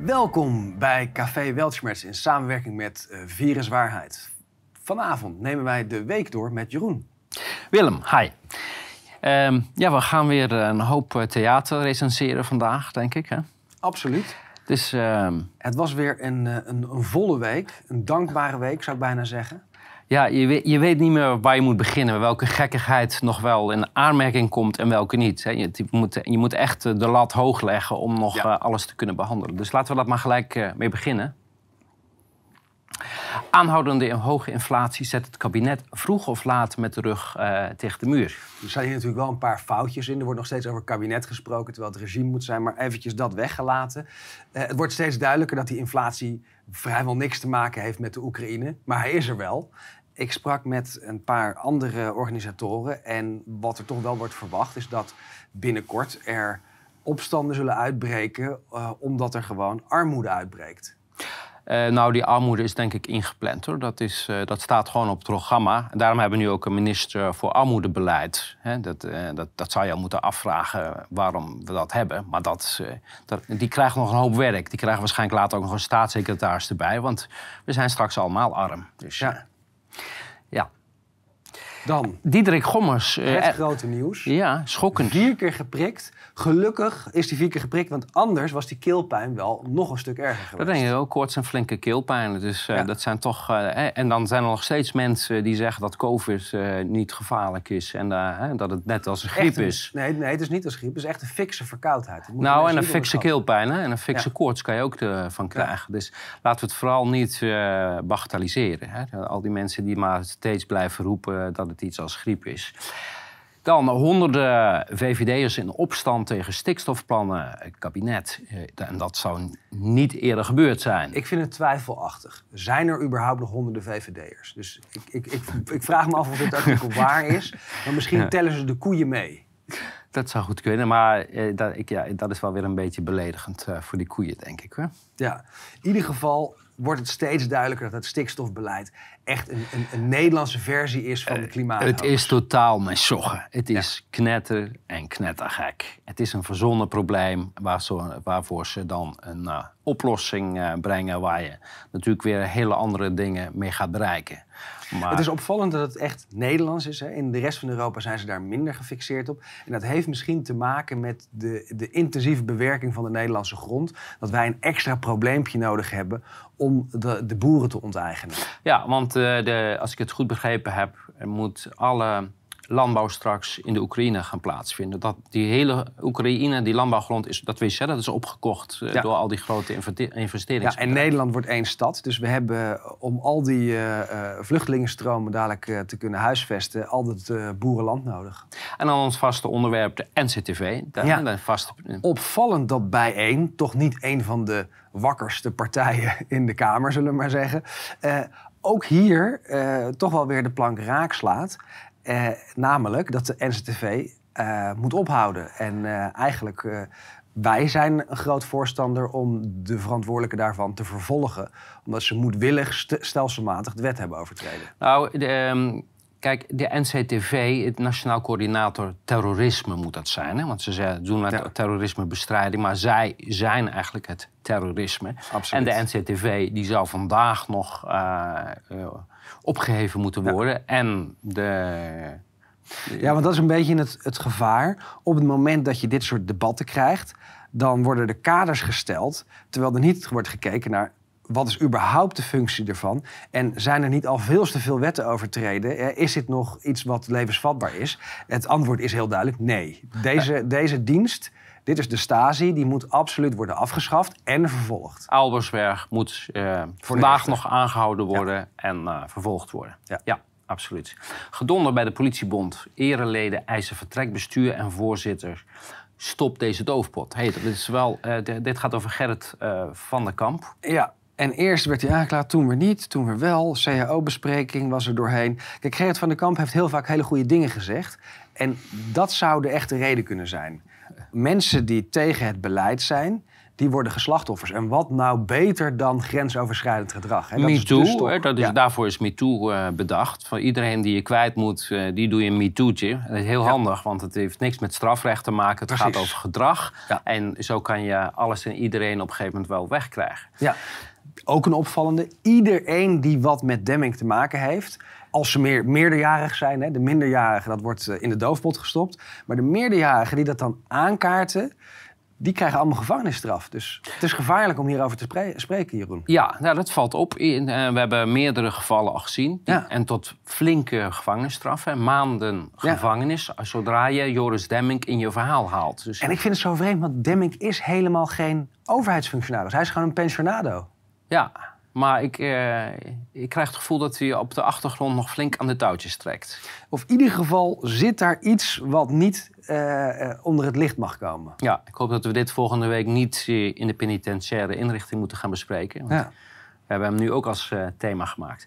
Welkom bij Café Weltschmerz in samenwerking met uh, Viruswaarheid. Vanavond nemen wij de week door met Jeroen. Willem, hi. Ehm, ja, we gaan weer een hoop eh, theater recenseren vandaag, denk ik. Hè? Absoluut. Dus, ehm, Het was weer een, eh, een, een volle week, een dankbare week zou ik bijna zeggen. Ja, je weet, je weet niet meer waar je moet beginnen. Welke gekkigheid nog wel in aanmerking komt en welke niet. Je moet, je moet echt de lat hoog leggen om nog Ja. eh, alles te kunnen behandelen. Dus laten we dat maar gelijk eh, mee beginnen. Aanhoudende hoge inflatie zet het kabinet vroeg of laat met de rug eh, tegen de muur. Er zijn hier natuurlijk wel een paar foutjes in. Er wordt nog steeds over kabinet gesproken, terwijl het regime moet zijn. Maar eventjes dat weggelaten. Eh, het wordt steeds duidelijker dat die inflatie vrijwel niks te maken heeft met de Oekraïne. Maar hij is er wel. Ik sprak met een paar andere organisatoren. En wat er toch wel wordt verwacht is dat binnenkort er opstanden zullen uitbreken. eh, omdat er gewoon armoede uitbreekt. Eh, nou, die armoede is denk ik ingepland hoor. Dat, is, eh, dat staat gewoon op het programma. En daarom hebben we nu ook een minister voor armoedebeleid. Hè, dat, dat, dat zou je al moeten afvragen waarom we dat hebben. Maar dat, dat, die krijgt nog een hoop werk. Die krijgen waarschijnlijk later ook nog een staatssecretaris erbij. Want we zijn straks allemaal arm. Dus Ja. Ja. Dan Diederik Gommers. eh, het eh, grote nieuws. ja, schokkend. Vier keer geprikt. Gelukkig is die vier keer geprikt, want anders was die keelpijn wel nog een stuk erger geweest. Dat denk ik ook, koorts en flinke keelpijn. Dus eh, Ja. dat zijn toch. eh, en dan zijn er nog steeds mensen die zeggen dat COVID eh, niet gevaarlijk is. En dat het net als een griep een- is. Nee, nee, het is niet als griep. Het is echt een fikse verkoudheid. Nou, en een fikse keelpijn hè? en een fikse Ja. koorts kan je ook ervan krijgen. Dus laten we het vooral niet bagatelliseren. Hè? Al die mensen die maar steeds blijven roepen dat het iets als griep is. Dan honderden VVD'ers in opstand tegen stikstofplannen, het kabinet. Eh, En dat zou niet eerder gebeurd zijn. Ik vind het twijfelachtig. Zijn er überhaupt nog honderden VVD'ers? Dus ik, ik, ik, ik vraag me af of dit artikel waar is. Maar misschien tellen ze de koeien mee. Dat zou goed kunnen, maar eh, dat, ik, ja, dat is wel weer een beetje beledigend eh, voor die koeien, denk ik. Hoor. Ja, in ieder geval wordt het steeds duidelijker dat het stikstofbeleid echt een, een, een Nederlandse versie is van de klimaat. Eh, Het is totaal mijn soggen. Het is knetter en knettergek. Het is een verzonnen probleem waar zo- waarvoor ze dan een oplossing brengen... waar je natuurlijk weer hele andere dingen mee gaat bereiken. Maar, Het is opvallend dat het echt Nederlands is. Hè. In de rest van Europa zijn ze daar minder gefixeerd op. En dat heeft misschien te maken met de, de intensieve bewerking van de Nederlandse grond. Dat wij een extra probleempje nodig hebben om de, de boeren te onteigenen. Ja, want eh, de, als ik het goed begrepen heb... moet alle landbouw straks in de Oekraïne gaan plaatsvinden. Dat die hele Oekraïne, die landbouwgrond, is, dat wist je, dat is opgekocht eh, Ja. door al die grote investe- Ja, en Nederland wordt één stad. Dus we hebben eh, om al die eh, vluchtelingenstromen dadelijk te kunnen huisvesten... altijd eh, boerenland nodig. En dan ons vaste onderwerp, de NCTV. De, Ja. de vaste, opvallend dat bijeen, toch niet een van de wakkerste partijen in de Kamer, zullen we maar zeggen, ook hier toch wel weer de plank raak slaat. Eh, namelijk dat de NCTV eh, moet ophouden. En eh, eigenlijk, eh, wij zijn een groot voorstander om de verantwoordelijke daarvan te vervolgen. Omdat ze moedwillig st- stelselmatig de wet hebben overtreden. Nou, de, ehm, kijk, de NCTV, het Nationaal Coördinator Terrorisme moet dat zijn. Hè? Want ze zeggen- doen het Ja. terrorismebestrijding, maar zij zijn eigenlijk het terrorisme. Absoluut. En de NCTV die zou vandaag nog eh, eh, opgeheven moeten Ja. worden. En de... Ja, want dat is een beetje het, het gevaar. Op het moment dat je dit soort debatten krijgt, dan worden de kaders gesteld, terwijl er niet wordt gekeken naar wat is überhaupt de functie ervan? En zijn er niet al veel te veel wetten overtreden? Is dit nog iets wat levensvatbaar is? Het antwoord is heel duidelijk nee. Deze, deze dienst, dit is de Stasi, die moet absoluut worden afgeschaft en vervolgd. Albersberg moet eh, vandaag nog aangehouden worden en eh, vervolgd worden. Ja. absoluut. Gedonder bij de politiebond. Ereleden eisen vertrek, bestuur en voorzitter. Stop deze doofpot. Hey, dat is wel, eh, dit gaat over Gerrit van der Kamp. Ja, en eerst werd hij aangeklaagd, toen weer niet, toen weer wel. CAO-bespreking was er doorheen. Kijk, Gerrit van der Kamp heeft heel vaak hele goede dingen gezegd. En dat zou de echte reden kunnen zijn. Mensen die tegen het beleid zijn, die worden geslachtoffers. En wat nou beter dan grensoverschrijdend gedrag? Hè? Dat MeToo, hè, dat is, Ja. daarvoor is MeToo eh bedacht. Van iedereen die je kwijt moet, eh, die doe je een MeToo'tje. Dat is heel handig, want het heeft niks met strafrecht te maken. Het gaat over gedrag. Ja. En zo kan je alles en iedereen op een gegeven moment wel wegkrijgen. Ja, ook een opvallende. Iedereen die wat met demming te maken heeft, als ze meer, meerderjarig zijn, hè, de minderjarigen, dat wordt eh, in de doofpot gestopt. Maar de meerderjarigen die dat dan aankaarten, die krijgen allemaal gevangenisstraf. Dus het is gevaarlijk om hierover te spre- spreken, Jeroen. Ja, nou, dat valt op. In, eh, we hebben meerdere gevallen al gezien. Ja. En tot flinke gevangenisstraffen. Maanden Ja. gevangenis. Zodra je Joris Demming in je verhaal haalt. Dus, En ik vind het zo vreemd, want Demming is helemaal geen overheidsfunctionaris. Hij is gewoon een pensionado. Ja, maar ik, eh, ik krijg het gevoel dat hij op de achtergrond nog flink aan de touwtjes trekt. Of in ieder geval zit daar iets wat niet eh, eh, onder het licht mag komen. Ja, ik hoop dat we dit volgende week niet eh, in de penitentiaire inrichting moeten gaan bespreken. Want Ja. We hebben hem nu ook als eh, thema gemaakt.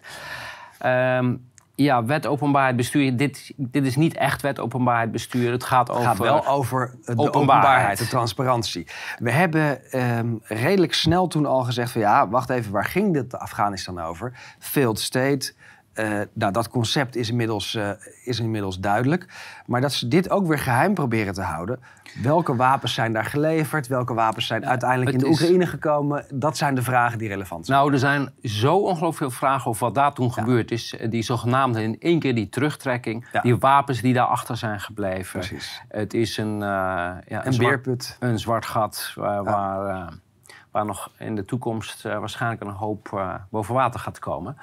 Ehm, ja, wet openbaarheid bestuur. Dit, dit is niet echt wet openbaarheid bestuur. Het gaat Het over. gaat wel over de openbaarheid. openbaarheid, de transparantie. We hebben ehm, redelijk snel toen al gezegd van ja, wacht even, waar ging dit Afghanistan over? Failed state. Eh, nou, dat concept is inmiddels, eh, is inmiddels duidelijk. Maar dat ze dit ook weer geheim proberen te houden. Welke wapens zijn daar geleverd? Welke wapens zijn uiteindelijk in de Oekraïne gekomen? Dat zijn de vragen die relevant zijn. Nou, er zijn zo ongelooflijk veel vragen over wat daar toen gebeurd is. Eh, Die zogenaamde in één keer die terugtrekking. Ja. Die wapens die daarachter zijn gebleven. Precies. Het is een, ja, een zwart- beerput. een zwart gat waar, waar, waar nog in de toekomst waarschijnlijk een hoop boven water gaat komen.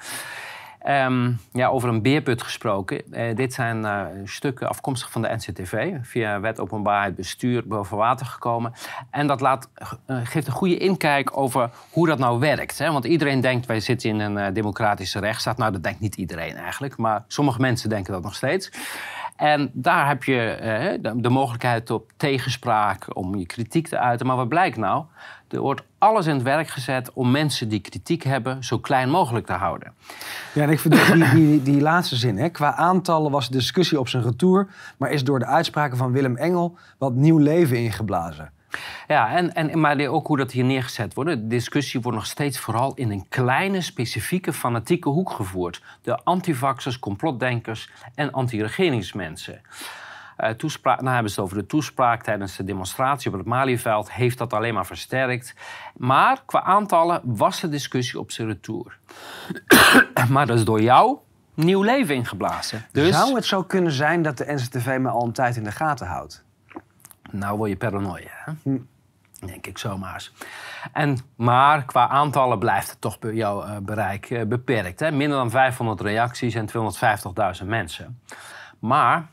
Ehm, ja, over een beerput gesproken. Eh, dit zijn eh, stukken afkomstig van de NCTV. Via wet openbaarheid bestuur boven water gekomen. En dat laat, eh, geeft een goede inkijk over hoe dat nou werkt. Hè? Want iedereen denkt, wij zitten in een democratische rechtsstaat. Nou, dat denkt niet iedereen eigenlijk. Maar sommige mensen denken dat nog steeds. En daar heb je eh, de, de mogelijkheid op tegenspraak, om je kritiek te uiten. Maar wat blijkt nou? Er wordt alles in het werk gezet om mensen die kritiek hebben zo klein mogelijk te houden. Ja, en ik vind die, die, die laatste zin. Hè. Qua aantallen was de discussie op zijn retour. Maar is door de uitspraken van Willem Engel wat nieuw leven ingeblazen. Ja, en, en, maar ook hoe dat hier neergezet wordt. De discussie wordt nog steeds vooral in een kleine, specifieke, fanatieke hoek gevoerd. De antivaxers, complotdenkers en anti-regeringsmensen. Eh, toespraak, nou hebben ze het over de toespraak tijdens de demonstratie op het Malieveld. Heeft dat alleen maar versterkt. Maar qua aantallen was de discussie op zijn retour. maar dat is door jou nieuw leven ingeblazen. Dus, Zou het zo kunnen zijn dat de NCTV me al een tijd in de gaten houdt? Nou word je paranoia, hè? Hm. denk ik zomaar eens. En, maar qua aantallen blijft het toch jouw eh, bereik eh, beperkt. Hè? Minder dan 500 reacties en 250.000 mensen. Maar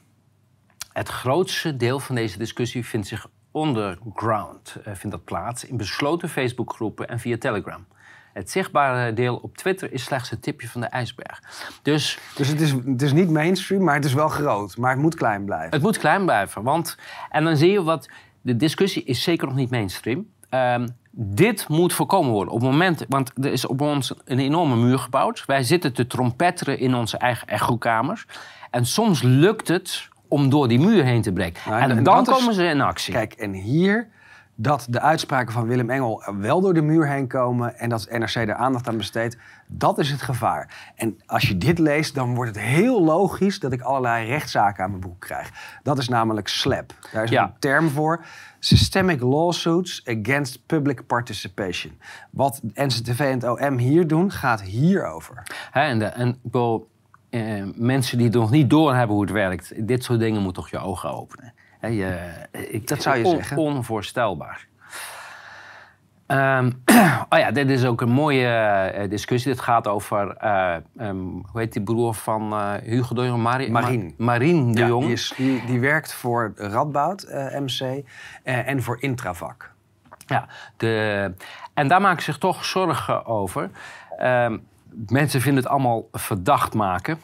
het grootste deel van deze discussie vindt zich underground. eh, vindt dat plaats in besloten Facebookgroepen en via Telegram. Het zichtbare deel op Twitter is slechts het tipje van de ijsberg. Dus Dus het is, het is niet mainstream, maar het is wel groot. Maar het moet klein blijven. het moet klein blijven. Want, en dan zie je wat. De discussie is zeker nog niet mainstream. Ehm, dit moet voorkomen worden. Op het moment, want er is op ons een enorme muur gebouwd. Wij zitten te trompetteren in onze eigen echokamers. En soms lukt het om door die muur heen te breken. Nou, en, en dan is- komen ze in actie. Kijk, en hier dat de uitspraken van Willem Engel wel door de muur heen komen en dat NRC er aandacht aan besteedt, dat is het gevaar. En als je dit leest, dan wordt het heel logisch dat ik allerlei rechtszaken aan mijn boek krijg. Dat is namelijk SLAP. Daar is Ja. een term voor. Systemic Lawsuits Against Public Participation. Wat NCTV en het OM hier doen, gaat hierover. Hè, en de, en eh, mensen die nog niet doorhebben hoe het werkt, dit soort dingen moet toch je ogen openen. Je, ik, Dat zou je on- zeggen. Onvoorstelbaar. Ehm, oh ja, dit is ook een mooie eh, discussie. Dit gaat over, eh, ehm, hoe heet die broer van eh, Hugo de Jong? Mari- Marien. Ma- Marien de Ja, Jong. die, is, die, die werkt voor Radboud eh, MC eh, en voor Intravac. Ja, de, en daar maken ze zich toch zorgen over. Ehm, mensen vinden het allemaal verdacht maken.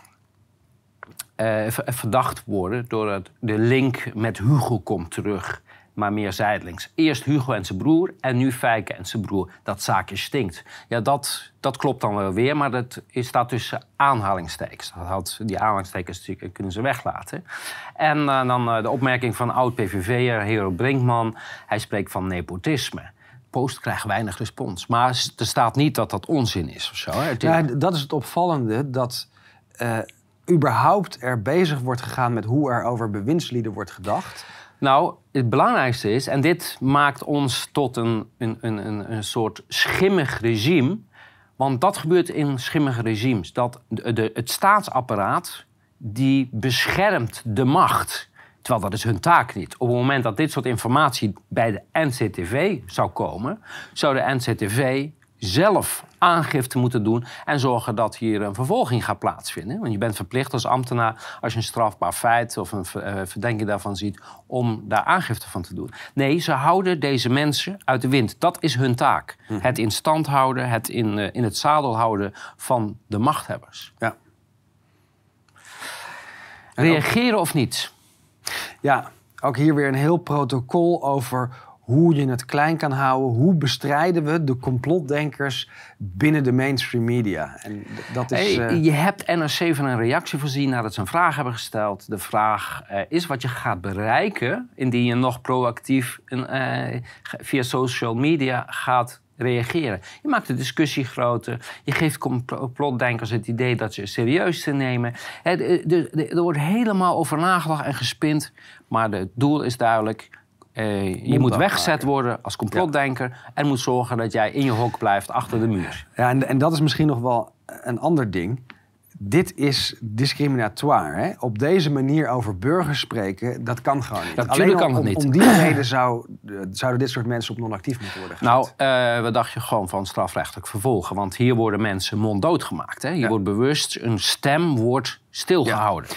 Eh, verdacht worden doordat de link met Hugo komt terug. Maar meer zijdelings. Eerst Hugo en zijn broer en nu Fijke en zijn broer. Dat zaakje stinkt. Ja, dat, dat klopt dan wel weer, maar dat staat tussen aanhalingstekens. Dat had, die aanhalingstekens kunnen ze weglaten. En eh, dan eh, de opmerking van oud-PVV'er Hero Brinkman. Hij spreekt van nepotisme. post krijg weinig respons. Maar er staat niet dat dat onzin is of zo. Hè? Ja, dat is het opvallende, dat überhaupt er bezig wordt gegaan met hoe er over bewindslieden wordt gedacht. Nou, het belangrijkste is, en dit maakt ons tot een, een, een, een, soort schimmig regime. Want dat gebeurt in schimmige regimes. Dat de, de- het staatsapparaat die beschermt de macht. Terwijl dat is hun taak niet. Op het moment dat dit soort informatie bij de NCTV zou komen, zou de NCTV zelf aangifte moeten doen en zorgen dat hier een vervolging gaat plaatsvinden. Want je bent verplicht als ambtenaar, als je een strafbaar feit of een eh, verdenking daarvan ziet, om daar aangifte van te doen. Nee, ze houden deze mensen uit de wind. Dat is hun taak. Het in stand houden, het in, eh, in het zadel houden van de machthebbers. Ja. Reageren of niet? Ja, ook hier weer een heel protocol over hoe je het klein kan houden. Hoe bestrijden we de complotdenkers binnen de mainstream media? En dat is... Hey, eh, Je hebt NRC van een reactie voorzien nadat ze een vraag hebben gesteld. De vraag eh, is wat je gaat bereiken indien je nog proactief eh, via social media gaat reageren. Je maakt de discussie groter. Je geeft complotdenkers het idee dat ze serieus te nemen. Er wordt helemaal over nagedacht en gespind. Maar het doel is duidelijk. Eh, je moet weggezet worden als complotdenker. En moet zorgen dat jij in je hok blijft achter de muur. Ja, en, en dat is misschien nog wel een ander ding. Dit is discriminatoire. Hè? Op deze manier over burgers spreken, dat kan gewoon niet. Natuurlijk Alleen kan om, het niet. Om die reden zou, eh, zouden dit soort mensen op non-actief moeten worden gezet. Nou, eh wat dacht je gewoon van strafrechtelijk vervolgen? Want hier worden mensen monddood gemaakt. Hè? Hier Ja. wordt bewust een stem wordt stilgehouden.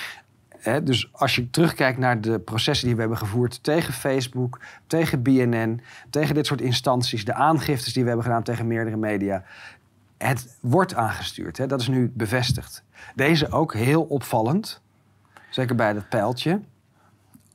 Dus als je terugkijkt naar de processen die we hebben gevoerd tegen Facebook, tegen BNN, tegen dit soort instanties, de aangiftes die we hebben gedaan tegen meerdere media. Het wordt aangestuurd, dat is nu bevestigd. Deze ook heel opvallend, zeker bij dat pijltje.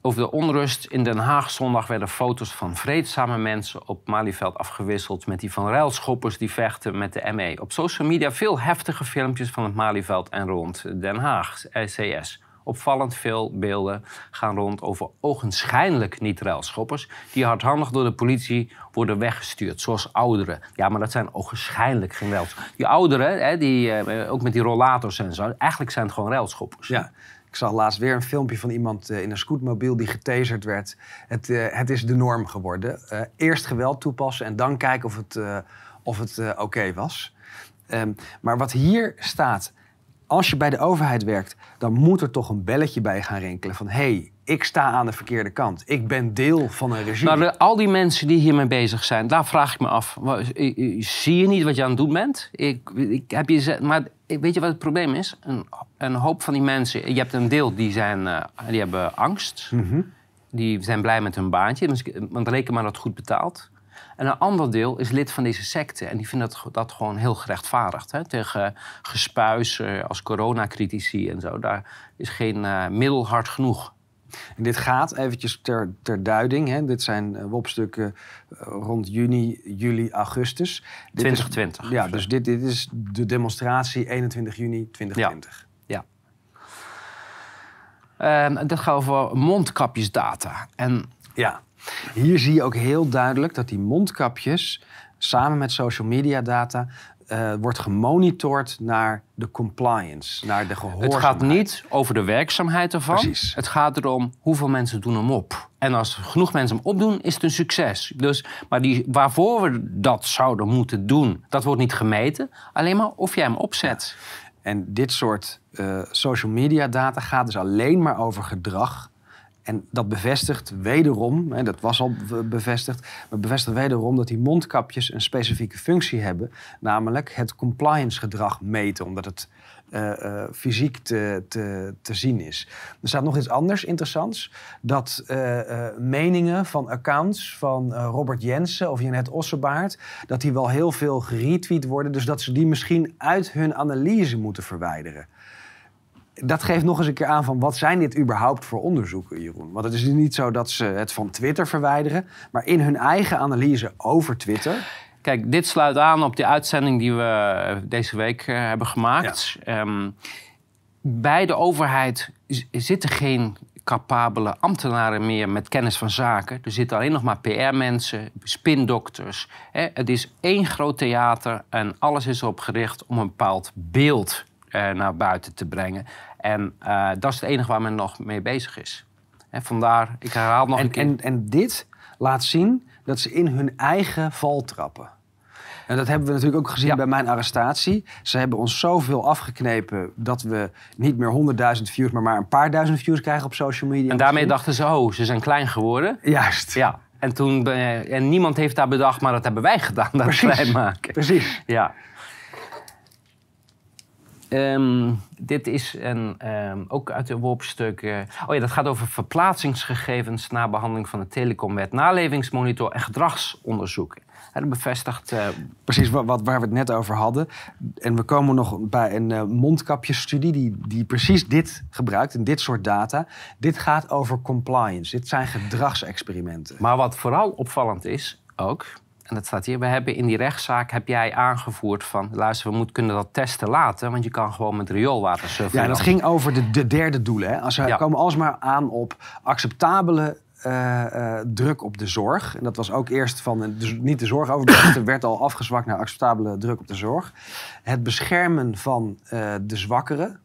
Over de onrust in Den Haag zondag werden foto's van vreedzame mensen op Malieveld afgewisseld met die van ruilschoppers die vechten met de ME. Op social media veel heftige filmpjes van het Malieveld en rond Den Haag, CS. Opvallend veel beelden gaan rond over ogenschijnlijk niet-ruilschoppers... die hardhandig door de politie worden weggestuurd, zoals ouderen. Ja, maar dat zijn ogenschijnlijk geen ruilschoppers. Die ouderen, hè, die, eh, ook met die rollators en zo... eigenlijk zijn het gewoon ruilschoppers. Ja. Ik zag laatst weer een filmpje van iemand eh, in een scootmobiel die getaserd werd. Het, eh, het is de norm geworden. Eerst geweld toepassen en dan kijken of het, of het oké was. Ehm, maar wat hier staat, als je bij de overheid werkt, dan moet er toch een belletje bij gaan rinkelen van hé, hey, ik sta aan de verkeerde kant. Ik ben deel van een regime. Nou, de- al die mensen die hiermee bezig zijn, daar vraag ik me af. Zie je niet wat je aan het doen bent? Ik, ik heb je, maar weet je wat het probleem is? Een, een hoop van die mensen, je hebt een deel die, zijn, eh, die hebben angst. Die zijn blij met hun baantje, dus want reken maar dat goed betaalt. En een ander deel is lid van deze secte. En die vinden dat, dat gewoon heel gerechtvaardigd. Hè? Tegen gespuis eh, als coronacritici en zo. Daar is geen eh, middel hard genoeg. En dit gaat eventjes ter, ter duiding. Hè. Dit zijn eh, WOP-stukken rond juni, juli, augustus. Dit is- 2020. ja, dus dit, dit is de demonstratie 21 juni 2020. Ja. Ehm, dat gaat over mondkapjesdata. En Ja. Hier zie je ook heel duidelijk dat die mondkapjes samen met social media data eh, wordt gemonitord naar de compliance, naar de het gehoorzaamheid. gaat niet over de werkzaamheid ervan. Precies. Het gaat erom hoeveel mensen doen hem op. En als genoeg mensen hem opdoen, is het een succes. Dus, maar die, waarvoor we dat zouden moeten doen, dat wordt niet gemeten. Alleen maar of jij hem opzet. En dit soort eh, social media data gaat dus alleen maar over gedrag. En dat bevestigt wederom, hè, dat was al be- bevestigd, maar bevestigt wederom dat die mondkapjes een specifieke functie hebben. Namelijk het compliance gedrag meten, omdat het eh, eh, fysiek te, te, te zien is. Er staat nog iets anders interessants. Dat eh, meningen van accounts van Robert Jensen of Janet Ossebaard... dat die wel heel veel geretweet worden. Dus dat ze die misschien uit hun analyse moeten verwijderen. Dat geeft nog eens een keer aan van wat zijn dit überhaupt voor onderzoeken, Jeroen? Want het is niet zo dat ze het van Twitter verwijderen... maar in hun eigen analyse over Twitter... Kijk, dit sluit aan op de uitzending die we deze week eh, hebben gemaakt. Ehm, bij de overheid zitten geen capabele ambtenaren meer met kennis van zaken. Er zitten alleen nog maar PR-mensen, spindokters. Het is één groot theater en alles is erop gericht om een bepaald beeld eh, naar buiten te brengen. En eh, dat is het enige waar men nog mee bezig is. Hè, vandaar, ik herhaal nog En, een keer. en, en dit laat zien dat ze in hun eigen val trappen. En dat hebben we natuurlijk ook gezien Ja. bij mijn arrestatie. Ze hebben ons zoveel afgeknepen dat we niet meer honderdduizend views, maar maar een paar duizend views krijgen op social media. en daarmee dachten ze, oh, ze zijn klein geworden. Juist. Ja, en, toen, eh, en niemand heeft daar bedacht, maar dat hebben wij gedaan, dat Precies. klein maken. Precies. Ja. Ehm, dit is een, ehm, ook uit de WOP-stuk. eh, oh ja, dat gaat over verplaatsingsgegevens na behandeling van de telecomwet, nalevingsmonitor en gedragsonderzoeken. En dat bevestigt. eh, Precies wat, wat- waar we het net over hadden. En we komen nog bij een eh, mondkapjesstudie die, die precies dit gebruikt en dit soort data. Dit gaat over compliance. Dit zijn gedragsexperimenten. maar wat vooral opvallend is ook. En dat staat hier. We hebben in die rechtszaak heb jij aangevoerd van luister, we moeten kunnen dat testen laten, want je kan gewoon met rioolwater surfen. Ja, dat ging over de, de derde doelen. Hè. Als we Ja. komen alsmaar aan op acceptabele eh, eh, druk op de zorg. En dat was ook eerst van eh, dus niet de zorgoverdracht, werd al afgezwakt naar acceptabele druk op de zorg. Het beschermen van de zwakkeren.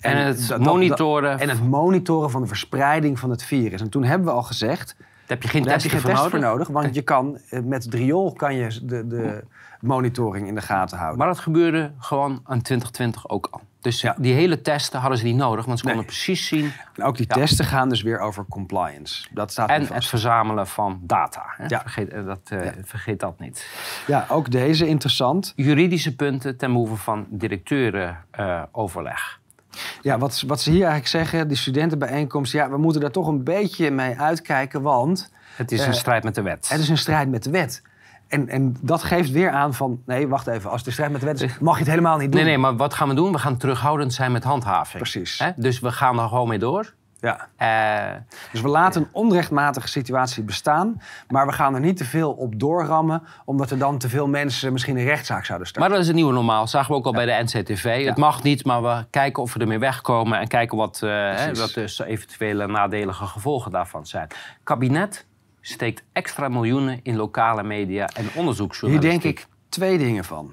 En het dat- dat- monitoren. en het monitoren van de verspreiding van het virus. En toen hebben we al gezegd, heb je geen daar heb je geen voor test voor nodig. Want je kan, eh, met het riool kan je de, de monitoring in de gaten houden. Maar dat gebeurde gewoon aan 2020 ook al. Dus Ja. die hele testen hadden ze niet nodig, want ze konden Nee. precies zien. En ook die Ja. testen gaan dus weer over compliance. Dat staat En vast. het verzamelen van data. Hè? Ja. Vergeet, eh, dat, eh, Ja. vergeet dat niet. Ja, ook deze interessant. Juridische punten ten behoeve van directeurenoverleg. Ja, wat, wat ze hier eigenlijk zeggen, die studentenbijeenkomst... ja, we moeten daar toch een beetje mee uitkijken, want het is Eh, een strijd met de wet. het is een strijd met de wet. En, en dat geeft weer aan van, nee, wacht even, als het een strijd met de wet is, mag je het helemaal niet doen. Nee, nee, maar wat gaan we doen? We gaan terughoudend zijn met handhaving. Precies. Hè? Dus we gaan er gewoon mee door. Ja. Eh, Dus we laten een onrechtmatige situatie bestaan, maar we gaan er niet te veel op doorrammen, omdat er dan te veel mensen misschien een rechtszaak zouden starten. maar dat is het nieuwe normaal. Zagen we ook al bij de NCTV. Het mag niet, maar we kijken of we ermee wegkomen... en kijken wat, eh, hè, wat dus eventuele nadelige gevolgen daarvan zijn. kabinet steekt extra miljoenen in lokale media en Hier onderzoeksjournalistiek. denk ik twee dingen van.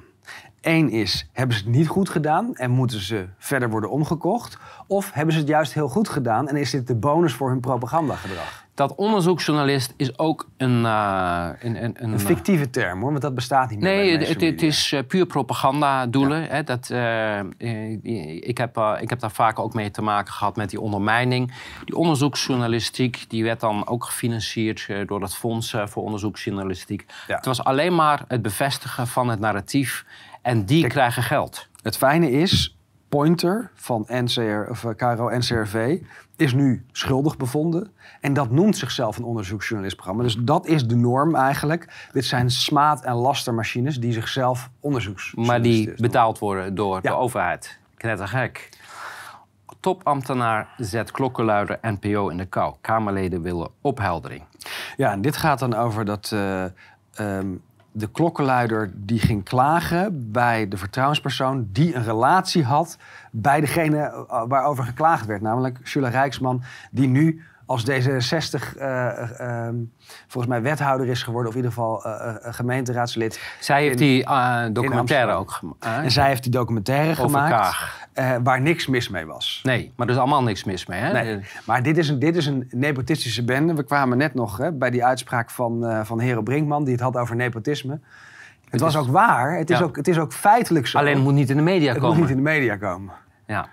Eén is, hebben ze het niet goed gedaan en moeten ze verder worden omgekocht? Of hebben ze het juist heel goed gedaan en is dit de bonus voor hun propagandagedrag? Dat onderzoeksjournalist is ook een... eh, een, een, een Een fictieve term hoor, want dat bestaat niet meer. Nee, het, het, is eh, puur propagandadoelen. Hè, dat, eh, ik, heb, ik heb daar vaak ook mee te maken gehad met die ondermijning. Die onderzoeksjournalistiek die werd dan ook gefinancierd door het Fonds voor Onderzoeksjournalistiek. Ja. Het was alleen maar het bevestigen van het narratief. En die Kijk, krijgen geld. Het fijne is, Pointer van NCR, of eh, KRO NCRV is nu schuldig bevonden. En dat noemt zichzelf een onderzoeksjournalistprogramma. Dus dat is de norm eigenlijk. Dit zijn smaad- en lastermachines die zichzelf onderzoeksjournalisten Maar die betaald worden door de overheid. Knettergek. Topambtenaar zet klokkenluider NPO in de kou. Kamerleden willen opheldering. Ja, en dit gaat dan over dat eh, ehm, de klokkenluider die ging klagen bij de vertrouwenspersoon die een relatie had bij degene eh, waarover geklaagd werd. Namelijk Jula Rijksman, die nu als D66 eh, ehm, volgens mij wethouder is geworden, of in ieder geval eh, eh, gemeenteraadslid. Zij heeft In- die eh, documentaire ook gemaakt. En zij heeft die documentaire Over gemaakt Kaag. Eh, waar niks mis mee was. Nee, maar er is allemaal niks mis mee. Hè? Nee, maar dit is, een, dit is een nepotistische bende. We kwamen net nog hè, bij die uitspraak van, eh van Hero Brinkman... die het had over nepotisme. Het, was is- ook waar. Het is, ook, het is ook feitelijk zo. Alleen het moet niet in de media het komen. moet niet in de media komen. Ja.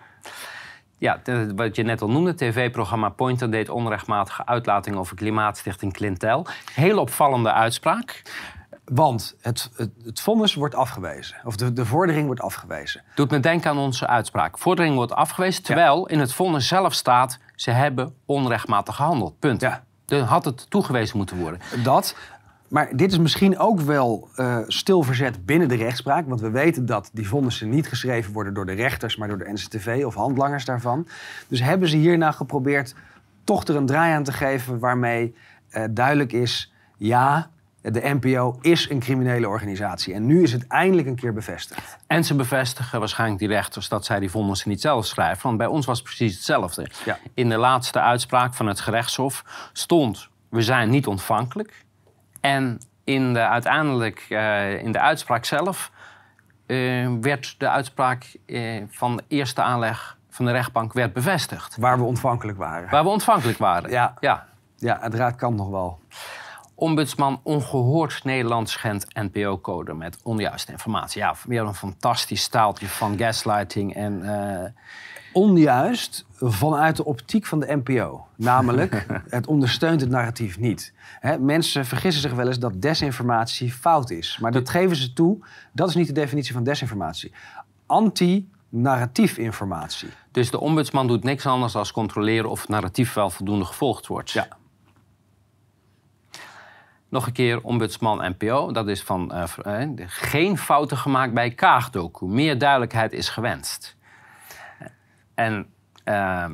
Ja, wat je net al noemde, tv-programma Pointer deed onrechtmatige uitlating over klimaatstichting Clintel. Heel opvallende uitspraak. Want het, het, het vonnis wordt afgewezen. Of de, de vordering wordt afgewezen. Doet me denken aan onze uitspraak. Vordering wordt afgewezen, terwijl in het vonnis zelf staat... ze hebben onrechtmatig gehandeld. Punt. Ja. Dan had het toegewezen moeten worden. Dat. Maar dit is misschien ook wel eh stilverzet binnen de rechtspraak. Want we weten dat die vonnissen niet geschreven worden door de rechters... maar door de NCTV of handlangers daarvan. Dus hebben ze hier nou geprobeerd toch er een draai aan te geven... waarmee eh, duidelijk is... ja, De NPO is een criminele organisatie. En nu is het eindelijk een keer bevestigd. En ze bevestigen waarschijnlijk die rechters dat zij die vonnissen niet zelf schrijven. Want bij ons was het precies hetzelfde. Ja. In de laatste uitspraak van het gerechtshof stond: we zijn niet ontvankelijk. En in de, uiteindelijk uh, in de uitspraak zelf uh, werd de uitspraak uh, van de eerste aanleg van de rechtbank werd bevestigd. Waar we ontvankelijk waren. Waar we ontvankelijk waren. Ja, ja. ja het raad kan nog wel. Ombudsman ongehoord Nederland schendt NPO-code met onjuiste informatie. Ja, weer een fantastisch staaltje van gaslighting en... Uh... Onjuist vanuit de optiek van de NPO. Namelijk, het ondersteunt het narratief niet. He, mensen vergissen zich wel eens dat desinformatie fout is. Maar dat geven ze toe. Dat is niet de definitie van desinformatie. Anti-narratief informatie. Dus de ombudsman doet niks anders dan controleren of het narratief wel voldoende gevolgd wordt. Ja. Nog een keer ombudsman NPO. Dat is van uh, uh, geen fouten gemaakt bij Kaagdoku. Meer duidelijkheid is gewenst. En uh,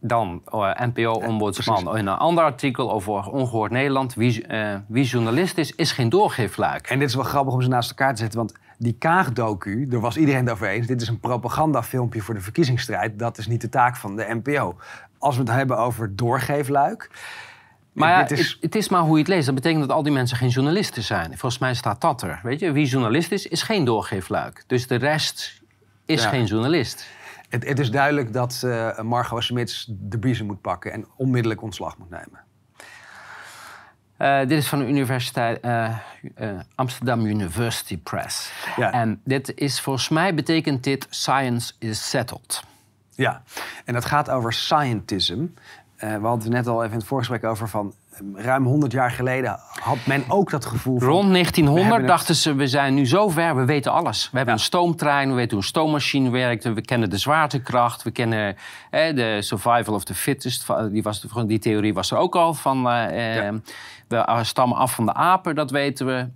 dan uh, NPO-ombudsman in een ander artikel over ongehoord Nederland. Wie, wie, journalist is, is geen doorgeefluik. En dit is wel grappig om ze naast elkaar te zetten. Want die Kaagdoku, daar was iedereen het over eens. Dit is een propagandafilmpje voor de verkiezingsstrijd. Dat is niet de taak van de NPO. Als we het hebben over doorgeefluik... Maar ja, is... Het, het, is maar hoe je het leest. Dat betekent dat al die mensen geen journalisten zijn. Volgens mij staat dat er. Weet je, wie journalist is, is geen doorgeefluik. Dus de rest is ja. geen journalist. Het, het, is duidelijk dat uh, Margot Smits de biezen moet pakken en onmiddellijk ontslag moet nemen. Uh, dit is van de Universiteit uh, Amsterdam University Press. Ja. En dit is volgens mij betekent dit science is settled. Ja, en dat gaat over scientism. Uh, we hadden het net al even in het voorgesprek over van ruim 100 jaar geleden had men ook dat gevoel van... Rond 1900 dachten ze, we zijn nu zo ver, we weten alles. We hebben ja. een stoomtrein, we weten hoe een stoommachine werkt... we kennen de zwaartekracht, we kennen eh, de survival of the fittest. Die, was, die theorie was er ook al van... Uh, ja. we stammen af van de apen, dat weten we.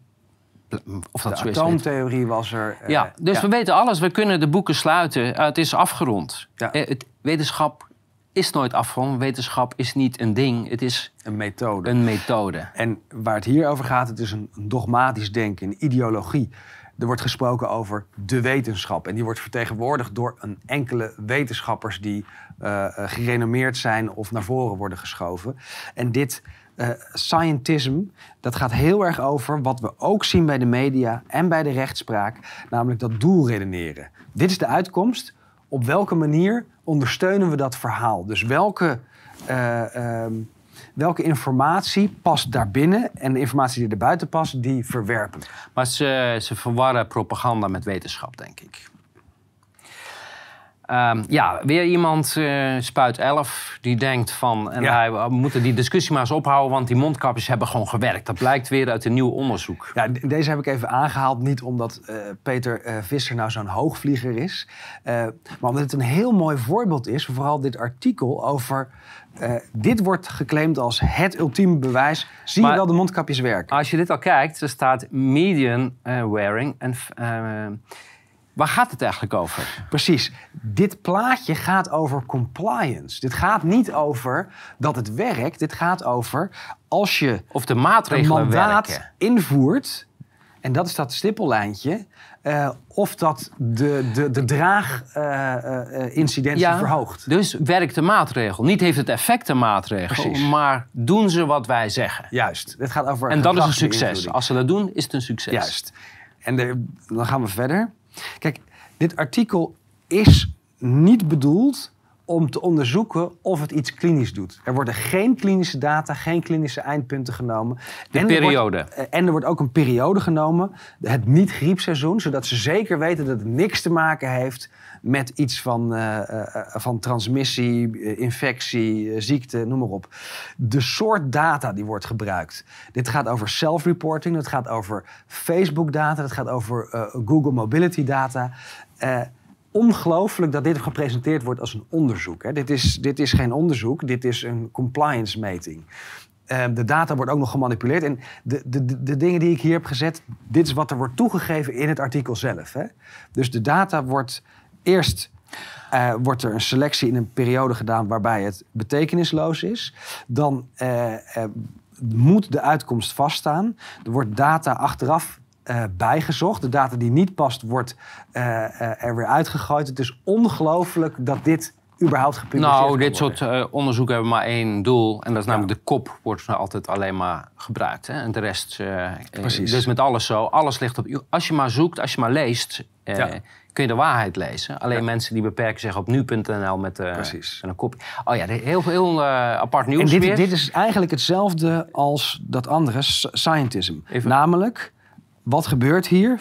Of dat de atoomtheorie was er. Ja, dus ja. we weten alles. We kunnen de boeken sluiten. het is afgerond. Het wetenschap is nooit afgerond. Wetenschap is niet een ding, het is een methode. Een methode. En waar het hier over gaat, het is een dogmatisch denken, een ideologie. Er wordt gesproken over de wetenschap. En die wordt vertegenwoordigd door een enkele wetenschappers die uh, gerenommeerd zijn of naar voren worden geschoven. En dit uh, scientism, dat gaat heel erg over wat we ook zien bij de media en bij de rechtspraak, namelijk dat doelredeneren. Dit is de uitkomst. Op welke manier ondersteunen we dat verhaal? Dus welke, uh, um, welke informatie past daarbinnen en de informatie die er buiten past, die verwerpen. Maar ze, ze verwarren propaganda met wetenschap, denk ik. Um, ja, weer iemand, uh, Spuit 11, die denkt van... En Ja. wij we moeten die discussie maar eens ophouden... want die mondkapjes hebben gewoon gewerkt. Dat blijkt weer uit een nieuw onderzoek. Ja, de- deze heb ik even aangehaald. Niet omdat eh, Peter eh, Visser nou zo'n hoogvlieger is. maar omdat het een heel mooi voorbeeld is. Vooral dit artikel over... dit wordt geclaimd als het ultieme bewijs. Zie Maar- je wel de mondkapjes werken? Als je dit al kijkt, er staat median wearing. En, waar gaat het eigenlijk over? Precies. Dit plaatje gaat over compliance. Dit gaat niet over dat het werkt. Dit gaat over als je Of de een maatregelen mandaat werken. invoert, en dat is dat stippellijntje, eh, of dat de, de, de draagincidentie verhoogt. Dus werkt de maatregel. Niet heeft het effect de maatregel, Precies. maar doen ze wat wij zeggen. Juist. Het gaat over En dat is een succes. Als ze dat doen, is het een succes. Juist. En de- dan gaan we verder. Kijk, dit artikel is niet bedoeld om te onderzoeken of het iets klinisch doet. Er worden geen klinische data, geen klinische eindpunten genomen. De En er periode. wordt- eh, en er wordt ook een periode genomen, het niet-griepseizoen, zodat ze zeker weten dat het niks te maken heeft met iets van, eh, eh, van transmissie, infectie, ziekte, noem maar op. De soort data die wordt gebruikt. Dit gaat over self-reporting, dat gaat over Facebook-data, dat gaat over Google Mobility data. Ongelooflijk dat dit gepresenteerd wordt als een onderzoek. Hè. Dit, is, dit is geen onderzoek, dit is een compliance-meting. Eh, de data wordt ook nog gemanipuleerd. En de, de, de, dingen die ik hier heb gezet, dit is wat er wordt toegegeven in het artikel zelf. Hè. Dus de data wordt eerst eh, wordt er een selectie in een periode gedaan waarbij het betekenisloos is. Dan eh, moet de uitkomst vaststaan. Er wordt data achteraf uh, bijgezocht. De data die niet past, wordt uh, uh, er weer uitgegooid. Het is ongelooflijk dat dit überhaupt gepubliceerd Nou, dit soort onderzoeken hebben maar één doel. En dat is namelijk de kop wordt nou altijd alleen maar gebruikt. Hè? En de rest... Precies. Dus met alles zo. Alles ligt op... Als je maar zoekt, als je maar leest... Ja. kun je de waarheid lezen. Alleen ja. mensen die beperken zich op nu.nl met, met, een kop. Oh ja, heel, heel apart nieuws En dit, weer. dit is eigenlijk hetzelfde als dat andere, scientism. Even. Namelijk... Wat gebeurt hier?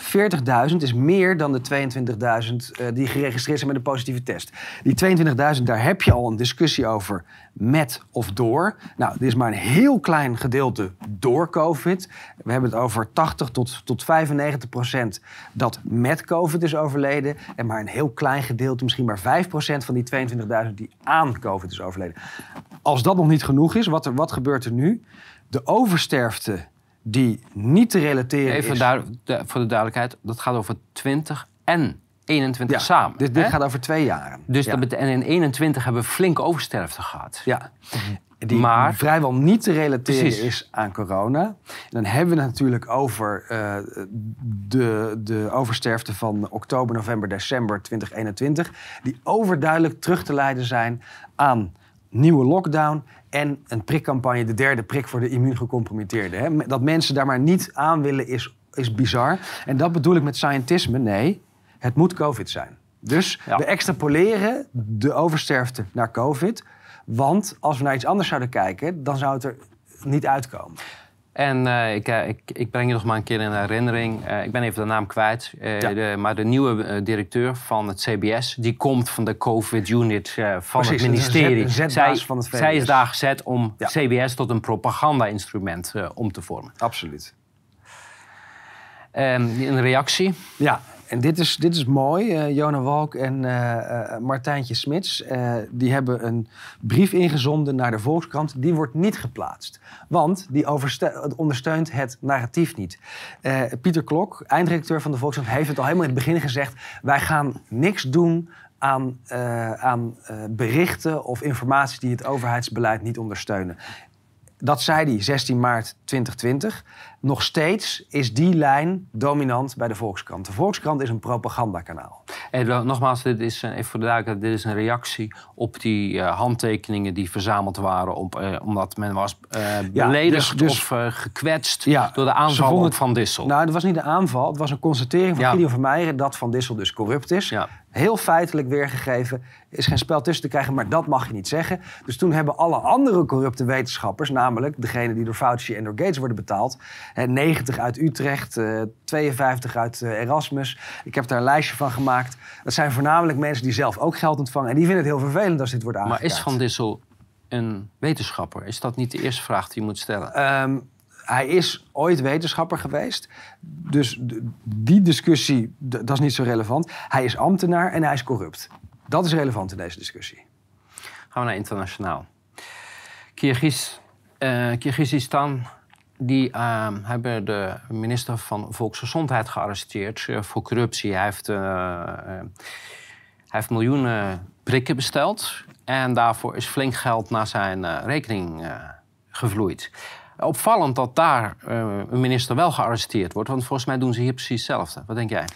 40.000 is meer dan de 22.000 uh, die geregistreerd zijn met een positieve test. Die 22.000, daar heb je al een discussie over met of door. Nou, dit is maar een heel klein gedeelte door COVID. We hebben het over 80 tot, tot 95 procent dat met COVID is overleden. En maar een heel klein gedeelte, misschien maar 5 procent van die 22.000 die aan COVID is overleden. Als dat nog niet genoeg is, wat, er, wat gebeurt er nu? De oversterfte die niet te relateren Even is... de, voor de duidelijkheid, dat gaat over 20 en 21 ja, samen. Dit, gaat over twee jaren. Dus ja. dat en in 21 hebben we flink oversterfte gehad. Ja. Die Maar- vrijwel niet te relateren Precies. is aan corona. En dan hebben we het natuurlijk over eh, de, de oversterfte van oktober, november, december 2021. Die overduidelijk terug te leiden zijn aan nieuwe lockdown en een prikcampagne, de derde prik voor de immuungecompromitteerden. Dat mensen daar maar niet aan willen is, is bizar. En dat bedoel ik met scientisme. Nee, het moet COVID zijn. Dus Ja. we extrapoleren de oversterfte naar COVID. Want als we naar iets anders zouden kijken, dan zou het er niet uitkomen. En eh, ik, eh, ik, ik breng je nog maar een keer in herinnering. Eh, ik ben even de naam kwijt. Ja. de, maar de nieuwe directeur van het CBS, die komt van de COVID-unit van Precies, het een ministerie. zet- zij, van het zij is daar gezet om Ja. CBS tot een propaganda-instrument om te vormen. Absoluut. En een reactie. Ja, en dit is, dit is mooi. Jona Walk en eh, Martijntje Smits... die hebben een brief ingezonden naar de Volkskrant. Die wordt niet geplaatst. Want die ondersteunt het narratief niet. Pieter Klok, eindredacteur van de Volkskrant... heeft het al helemaal in het begin gezegd... wij gaan niks doen aan, aan berichten of informatie... die het overheidsbeleid niet ondersteunen. Dat zei hij 16 maart 2020. Nog steeds is die lijn dominant bij de Volkskrant. De Volkskrant is een propagandakanaal. En nogmaals, dit is, een- even voor de duidelijkheid, dit is een reactie op die eh, handtekeningen die verzameld waren op, eh, omdat men was eh, beledigd dus- dus- of eh, gekwetst Ja, door de aanval vonden Van Dissel. Nou, het was niet een aanval. Het was een constatering van Ja. Gideon van Meijeren dat Van Dissel dus corrupt is. Heel feitelijk weergegeven. Er is geen spel tussen te krijgen, maar dat mag je niet zeggen. Dus toen hebben alle andere corrupte wetenschappers, namelijk degene die door Fauci en door Gates worden betaald, 90 uit Utrecht, eh, 52 uit eh, Erasmus. Ik heb daar een lijstje van gemaakt. Dat zijn voornamelijk mensen die zelf ook geld ontvangen. En die vinden het heel vervelend als dit wordt maar aangekaart. is Van Dissel een wetenschapper? Is dat niet de eerste vraag die je moet stellen? Ehm, hij is ooit wetenschapper geweest. Dus die discussie, dat is niet zo relevant. Hij is ambtenaar en hij is corrupt. Dat is relevant in deze discussie. Gaan we naar internationaal. Kirgiz, eh, Kirgizistan, die eh, hebben de minister van Volksgezondheid gearresteerd eh, voor corruptie. Hij heeft, eh, hij heeft miljoenen prikken besteld. En daarvoor is flink geld naar zijn rekening gevloeid. Opvallend dat daar een minister wel gearresteerd wordt. Want volgens mij doen ze hier precies hetzelfde. Wat denk jij?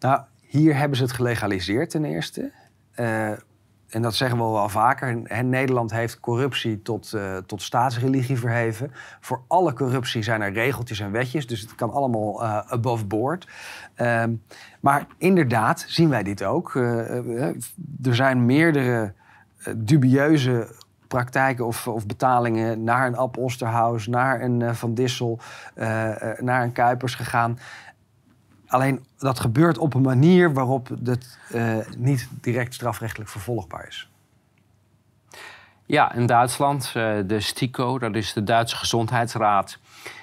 Nou, hier hebben ze het gelegaliseerd ten eerste. En dat zeggen we wel vaker. En Nederland heeft corruptie tot, eh, tot staatsreligie verheven. Voor alle corruptie zijn er regeltjes en wetjes. Dus het kan allemaal eh, above board. Ehm, maar inderdaad zien wij dit ook. Eh, er zijn meerdere dubieuze praktijken of, of betalingen naar een Ab Osterhaus, naar een Van Dissel, naar een Kuipers gegaan. Alleen dat gebeurt op een manier waarop het eh, niet direct strafrechtelijk vervolgbaar is. Ja, in Duitsland, eh, de STIKO, dat is de Duitse Gezondheidsraad.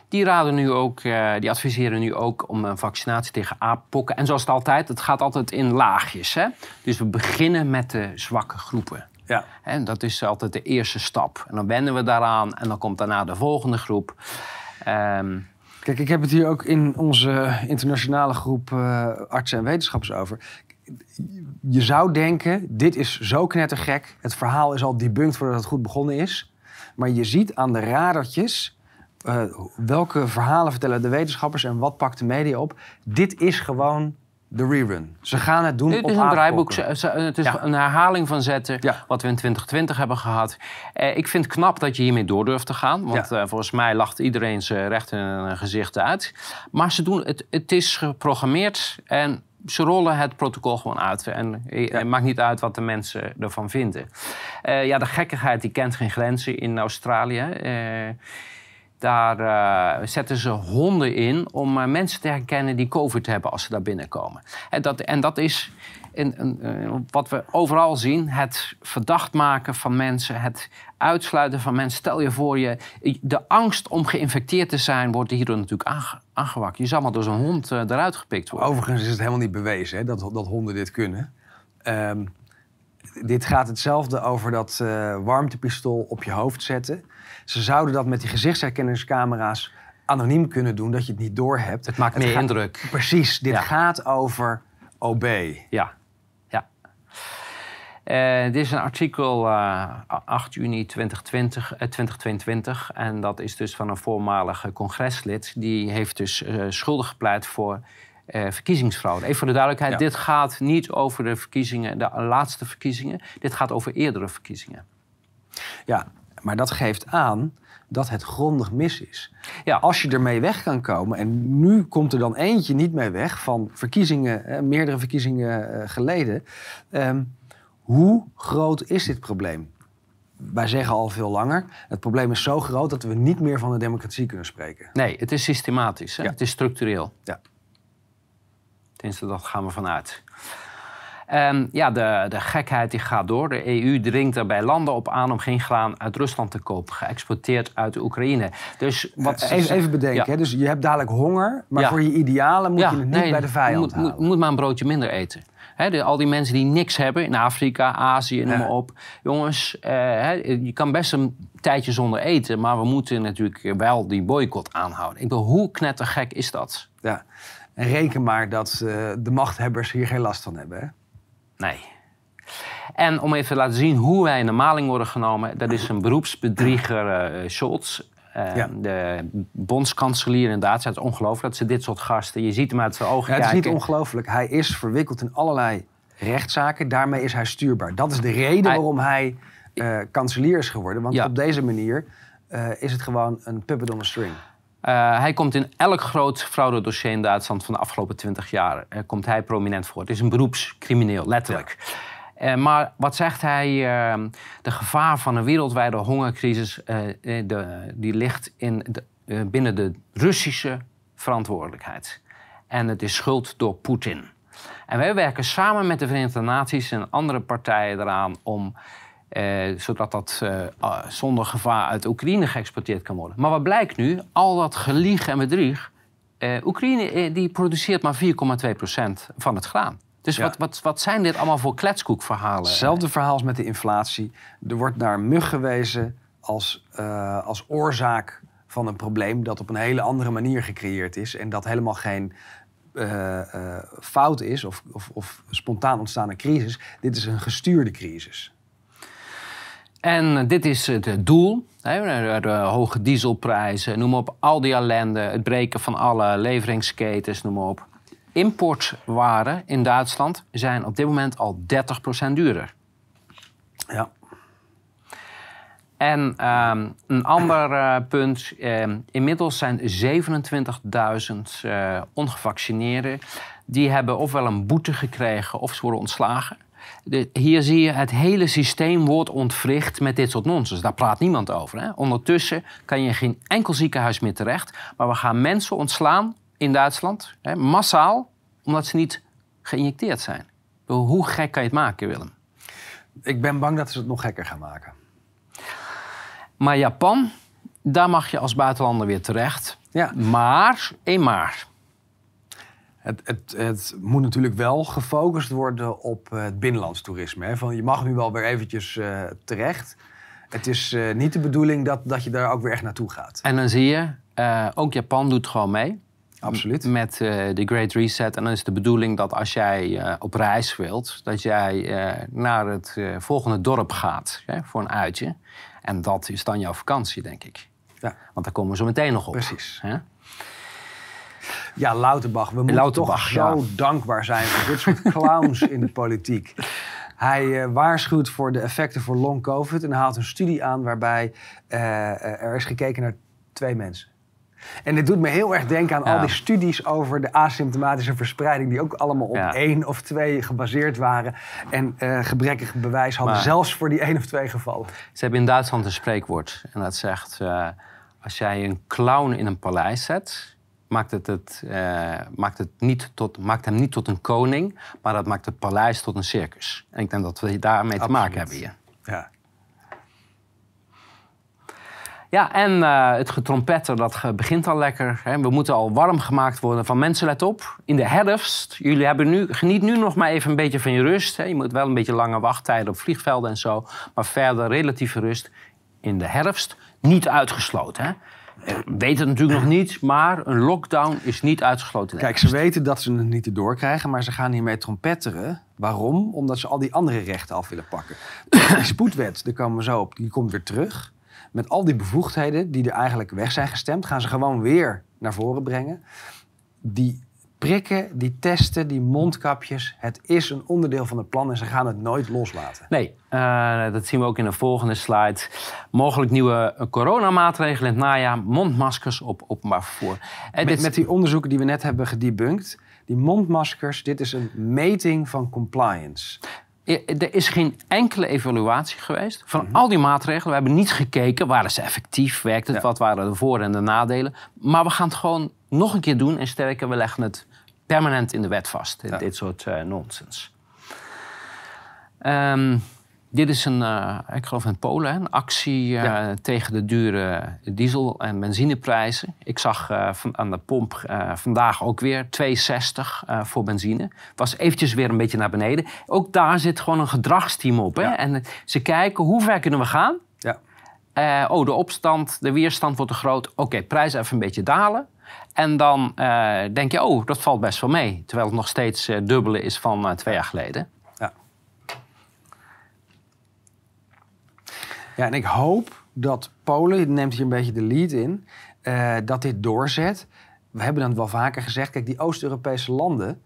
Die raden nu ook, eh, die adviseren nu ook om een vaccinatie tegen aappokken. En zoals het altijd, het gaat altijd in laagjes. Hè? Dus we beginnen met de zwakke groepen. Ja. En dat is altijd de eerste stap. En dan wennen we daaraan en dan komt daarna de volgende groep. Ehm, Kijk, ik heb het hier ook in onze internationale groep eh, artsen en wetenschappers over. Je zou denken, dit is zo knettergek. Het verhaal is al debunked voordat het goed begonnen is. Maar je ziet aan de radertjes eh, welke verhalen vertellen de wetenschappers en wat pakt de media op? Dit is gewoon de rerun. Ze gaan het doen Dit op is een draaiboek, het is Ja. een herhaling van zetten Ja. wat we in 2020 hebben gehad. Eh, ik vind het knap dat je hiermee door durft te gaan. Want Ja. eh, volgens mij lacht iedereen zijn recht in een gezicht uit. Maar ze doen het, het is geprogrammeerd en ze rollen het protocol gewoon uit. En eh, het maakt niet uit wat de mensen ervan vinden. Eh, ja, de gekkigheid die kent geen grenzen in Australië. Eh, daar eh, zetten ze honden in om eh, mensen te herkennen die COVID hebben als ze daar binnenkomen. En dat, en dat is eh, wat we overal zien: het verdacht maken van mensen, het uitsluiten van mensen. Stel je voor, je, de angst om geïnfecteerd te zijn wordt hierdoor natuurlijk aange, aangewakkerd. Je zal maar door zo'n hond eruit gepikt worden. Overigens is het helemaal niet bewezen hè, dat, dat honden dit kunnen. Ehm, dit gaat hetzelfde over dat eh, warmtepistool op je hoofd zetten. Ze zouden dat met die gezichtsherkenningscamera's anoniem kunnen doen, dat je het niet doorhebt. het maakt meer gaat- indruk. Precies, dit Ja. gaat over OB. Ja, ja. Eh, dit is een artikel eh, 8 juni 2020, eh, 2022. En dat is dus van een voormalige congreslid. Die heeft dus schuldig gepleit voor eh, verkiezingsfraude. Even voor de duidelijkheid, Ja. dit gaat niet over de verkiezingen, de laatste verkiezingen. Dit gaat over eerdere verkiezingen. Ja, maar dat geeft aan dat het grondig mis is. Ja. Als je ermee weg kan komen, en nu komt er dan eentje niet mee weg van verkiezingen, eh, meerdere verkiezingen eh, geleden. ehm, hoe groot is dit probleem? Wij zeggen al veel langer, het probleem is zo groot dat we niet meer van de democratie kunnen spreken. Nee, het is systematisch. Hè? Ja. Het is structureel. Ja. Tenminste, dat gaan we vanuit. Ehm, ja, de, de gekheid die gaat door. De EU dringt er bij landen op aan om geen graan uit Rusland te kopen, geëxporteerd uit de Oekraïne. Dus wat Eh, even, even bedenken, Ja. dus je hebt dadelijk honger, maar Ja. voor je idealen moet Ja, je het niet nee, bij de vijand moet, halen. moet, moet maar een broodje minder eten. De- al die mensen die niks hebben in Afrika, Azië, noem maar op. Jongens, eh, je kan best een tijdje zonder eten, maar we moeten natuurlijk wel die boycott aanhouden. Ik bedoel, hoe knettergek is dat? Ja. En reken maar dat de machthebbers hier geen last van hebben. Hè? Nee. En om even te laten zien hoe wij in de maling worden genomen, dat is een beroepsbedrieger eh Scholz. Eh, Ja. De bondskanselier inderdaad. Het is ongelooflijk dat ze dit soort gasten... Je ziet hem uit zijn ogen Ja, het is kijken. niet ongelooflijk. Hij is verwikkeld in allerlei rechtszaken. Daarmee is hij stuurbaar. Dat is de reden Hij- waarom hij eh, kanselier is geworden. Want Ja. op deze manier is het gewoon een puppet on a string. Eh, hij komt in elk groot fraudedossier in Duitsland van de afgelopen 20 jaar eh, komt hij prominent voor. Het is een beroepscrimineel, letterlijk. Eh, maar wat zegt hij? de gevaar van een wereldwijde hongercrisis de, die ligt in de, binnen de Russische verantwoordelijkheid. En het is schuld door Poetin. En wij werken samen met de Verenigde Naties en andere partijen eraan om eh, zodat dat eh, ah, zonder gevaar uit Oekraïne geëxporteerd kan worden. Maar wat blijkt nu? Al dat gelieg en bedrieg. eh, Oekraïne die produceert maar 4,2% van het graan. Dus Ja. wat, wat, wat zijn dit allemaal voor kletskoekverhalen? Hetzelfde verhaal als met de inflatie. Er wordt naar mug gewezen als, als oorzaak van een probleem dat op een hele andere manier gecreëerd is. En dat helemaal geen fout is of, of, of spontaan ontstaande crisis. Dit is een gestuurde crisis. En eh, dit is het eh, doel. De, hoge dieselprijzen, noem op. Al die ellende, het breken van alle leveringsketens, noem op. Importwaren in Duitsland zijn op dit moment al 30% duurder. Ja. En ehm, een ander eh, punt. ehm, inmiddels zijn 27.000 eh, ongevaccineerden. Die hebben ofwel een boete gekregen of ze worden ontslagen. De- hier zie je het hele systeem wordt ontwricht met dit soort nonsens. Daar praat niemand over. Hè? Ondertussen kan je in geen enkel ziekenhuis meer terecht. Maar we gaan mensen ontslaan in Duitsland, hè, massaal, omdat ze niet geïnjecteerd zijn. Hoe gek kan je het maken, Willem? Ik ben bang dat ze het nog gekker gaan maken. Maar Japan, daar mag je als buitenlander weer terecht. Ja. Maar, één maar. Het, het, het moet natuurlijk wel gefocust worden op eh, het binnenlands toerisme. Hè? Van, je mag nu wel weer eventjes eh, terecht. Het is eh, niet de bedoeling dat, dat je daar ook weer echt naartoe gaat. En dan zie je, ook Japan doet gewoon mee. Absoluut. Met de Great Reset. En dan is de bedoeling dat als jij op reis wilt, dat jij naar het volgende dorp gaat hè, voor een uitje. En dat is dan jouw vakantie, denk ik. Ja. Want daar komen we zo meteen nog op. Precies. Hè? Ja, Lauterbach. We moeten Lauterbach, toch zo dankbaar zijn voor dit soort clowns in de politiek. Hij uh, waarschuwt voor de effecten voor long covid en haalt een studie aan waarbij uh, er is gekeken naar twee mensen. En dit doet me heel erg denken aan al die studies over de asymptomatische verspreiding, die ook allemaal op één of twee gebaseerd waren. En uh, gebrekkig bewijs hadden, zelfs voor die één of twee gevallen. Ze hebben in Duitsland een spreekwoord en dat zegt: als jij een clown in een paleis zet, maakt, het het, uh, maakt, het niet tot, maakt hem niet tot een koning, maar dat maakt het paleis tot een circus. En ik denk dat we daarmee te maken hebben hier. Ja. Ja, en uh, het getrompetter, dat begint al lekker. Hè. We moeten al warm gemaakt worden van mensen, let op. In de herfst, jullie hebben nu, geniet nu nog maar even een beetje van je rust. Hè. Je moet wel een beetje lange wachttijden op vliegvelden en zo. Maar verder relatieve rust. In de herfst niet uitgesloten. Hè. We weten het natuurlijk nog niet, maar een lockdown is niet uitgesloten. Kijk, ze weten dat ze het niet erdoor krijgen, maar ze gaan hiermee trompetteren. Waarom? Omdat ze al die andere rechten af willen pakken. die spoedwet, daar komen we zo op, die komt weer terug. Met al die bevoegdheden die er eigenlijk weg zijn gestemd, gaan ze gewoon weer naar voren brengen. Die prikken, die testen, die mondkapjes. Het is een onderdeel van het plan en ze gaan het nooit loslaten. Nee, uh, dat zien we ook in de volgende slide. Mogelijk nieuwe coronamaatregelen in het najaar. Mondmaskers op openbaar vervoer. Met, dit... met die onderzoeken die we net hebben gedebunked. Die mondmaskers, dit is een meting van compliance. Er is geen enkele evaluatie geweest van al die maatregelen. We hebben niet gekeken, waren ze effectief, werkte het, wat waren de voor- en de nadelen. Maar we gaan het gewoon nog een keer doen en sterker, we leggen het permanent in de wet vast. Dit soort uh, nonsens. Um, dit is een, uh, ik geloof in Polen, een actie uh, tegen de dure diesel- en benzineprijzen. Ik zag uh, van, aan de pomp vandaag ook weer 2,60 voor benzine. Was eventjes weer een beetje naar beneden. Ook daar zit gewoon een gedragsteam op. Hè? Ja. En ze kijken hoe ver kunnen we gaan. Ja. oh, de opstand, de weerstand wordt te groot. Oké, okay, prijs even een beetje dalen. En dan denk je, oh, dat valt best wel mee. Terwijl het nog steeds dubbele is van twee jaar geleden. Ja, en ik hoop dat Polen, neemt hier een beetje de lead in, dat dit doorzet. We hebben dan wel vaker gezegd, kijk, die Oost-Europese landen,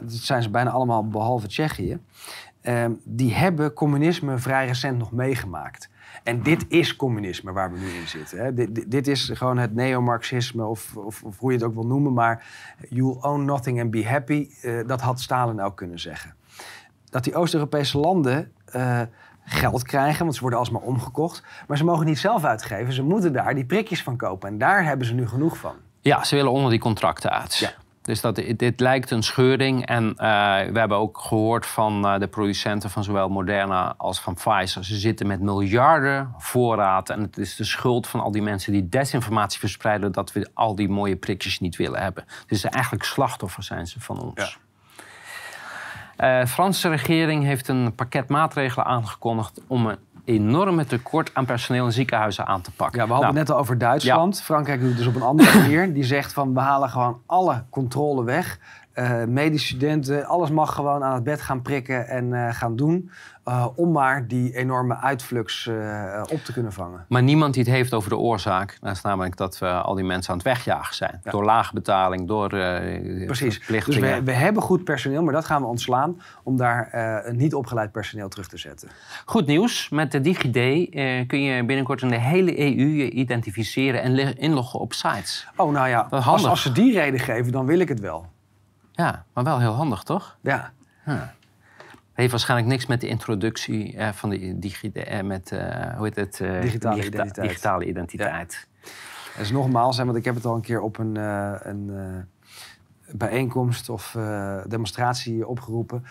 dat zijn ze bijna allemaal behalve Tsjechië, die hebben communisme vrij recent nog meegemaakt. En dit is communisme waar we nu in zitten. Hè. Dit, dit, is gewoon het neomarxisme, of, of, of, hoe je het ook wil noemen. Maar you'll own nothing and be happy, dat had Stalin ook kunnen zeggen. Dat die Oost-Europese landen geld krijgen, want ze worden alsmaar omgekocht. Maar ze mogen niet zelf uitgeven. Ze moeten daar die prikjes van kopen. En daar hebben ze nu genoeg van. Ja, ze willen onder die contracten uit. Ja. Dus dat, dit lijkt een scheuring. En uh, we hebben ook gehoord van uh, de producenten van zowel Moderna als van Pfizer. Ze zitten met miljarden voorraad. En het is de schuld van al die mensen die desinformatie verspreiden... dat we al die mooie prikjes niet willen hebben. Dus eigenlijk slachtoffers zijn ze van ons. Ja. Uh, de Franse regering heeft een pakket maatregelen aangekondigd om een enorme tekort aan personeel in ziekenhuizen aan te pakken. Ja, we hadden nou, het net al over Duitsland. Frankrijk doet het dus op een andere manier. Die zegt van we halen gewoon alle controle weg. Uh, medische studenten, alles mag gewoon aan het bed gaan prikken en uh, gaan doen. Uh, om maar die enorme uitflux op te kunnen vangen. Maar niemand die het heeft over de oorzaak. Dat is namelijk dat we al die mensen aan het wegjagen zijn. Ja. Door lage betaling, door Precies. Dus we, we, hebben goed personeel, maar dat gaan we ontslaan... om daar een niet opgeleid personeel terug te zetten. Goed nieuws. Met de DigiD kun je binnenkort in de hele EU je identificeren en inloggen op sites. Oh, nou ja, als, als ze die reden geven, dan wil ik het wel. Ja, maar wel heel handig, toch? Ja. Huh. Heeft waarschijnlijk niks met de introductie eh, van de digi eh, met, uh, hoe heet het? Uh, digitale digita identiteit. Digitale identiteit. Ja. Dus nogmaals, hè, want ik heb het al een keer op een, een bijeenkomst of demonstratie opgeroepen.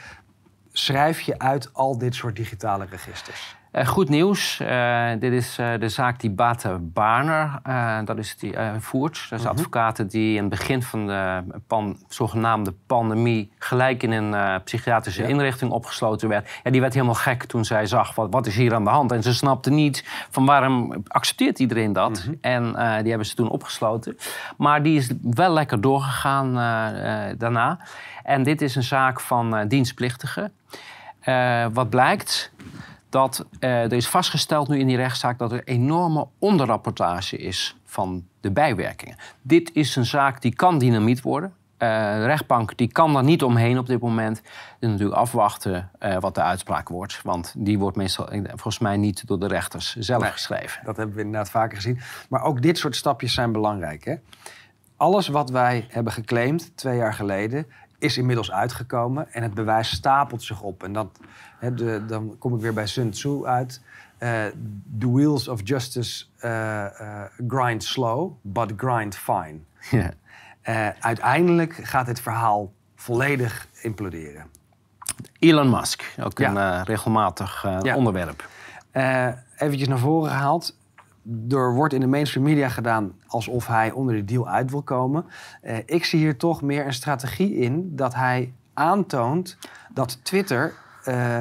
Schrijf je uit al dit soort digitale registers. Uh, goed nieuws. Uh, dit is uh, de zaak die Bate Barner dat is die, voert. Dat is -huh. advocaten die in het begin van de pan, zogenaamde pandemie... gelijk in een psychiatrische ja. inrichting opgesloten werd. Ja, die werd helemaal gek toen zij zag, wat, wat is hier aan de hand? En ze snapte niet van waarom accepteert iedereen dat? -huh. En die hebben ze toen opgesloten. Maar die is wel lekker doorgegaan daarna. En dit is een zaak van dienstplichtigen. wat blijkt dat eh, er is vastgesteld nu in die rechtszaak dat er enorme onderrapportage is van de bijwerkingen. Dit is een zaak die kan dynamiet worden. Eh, de rechtbank die kan daar niet omheen op dit moment. Dus natuurlijk afwachten eh, wat de uitspraak wordt. Want die wordt meestal volgens mij niet door de rechters zelf Nee. geschreven. Dat hebben we inderdaad vaker gezien. Maar ook dit soort stapjes zijn belangrijk. Hè? Alles wat wij hebben geclaimd twee jaar geleden is inmiddels uitgekomen en het bewijs stapelt zich op. En dat, de, dan kom ik weer bij Sun Tzu uit. Eh, the wheels of justice eh, eh, grind slow, but grind fine. Ja. Uiteindelijk gaat dit verhaal volledig imploderen. Elon Musk, ook Ja. een regelmatig Ja. onderwerp. Eh eventjes naar voren gehaald. Er wordt in de mainstream media gedaan alsof hij onder de deal uit wil komen. Eh, ik zie hier toch meer een strategie in dat hij aantoont dat Twitter eh,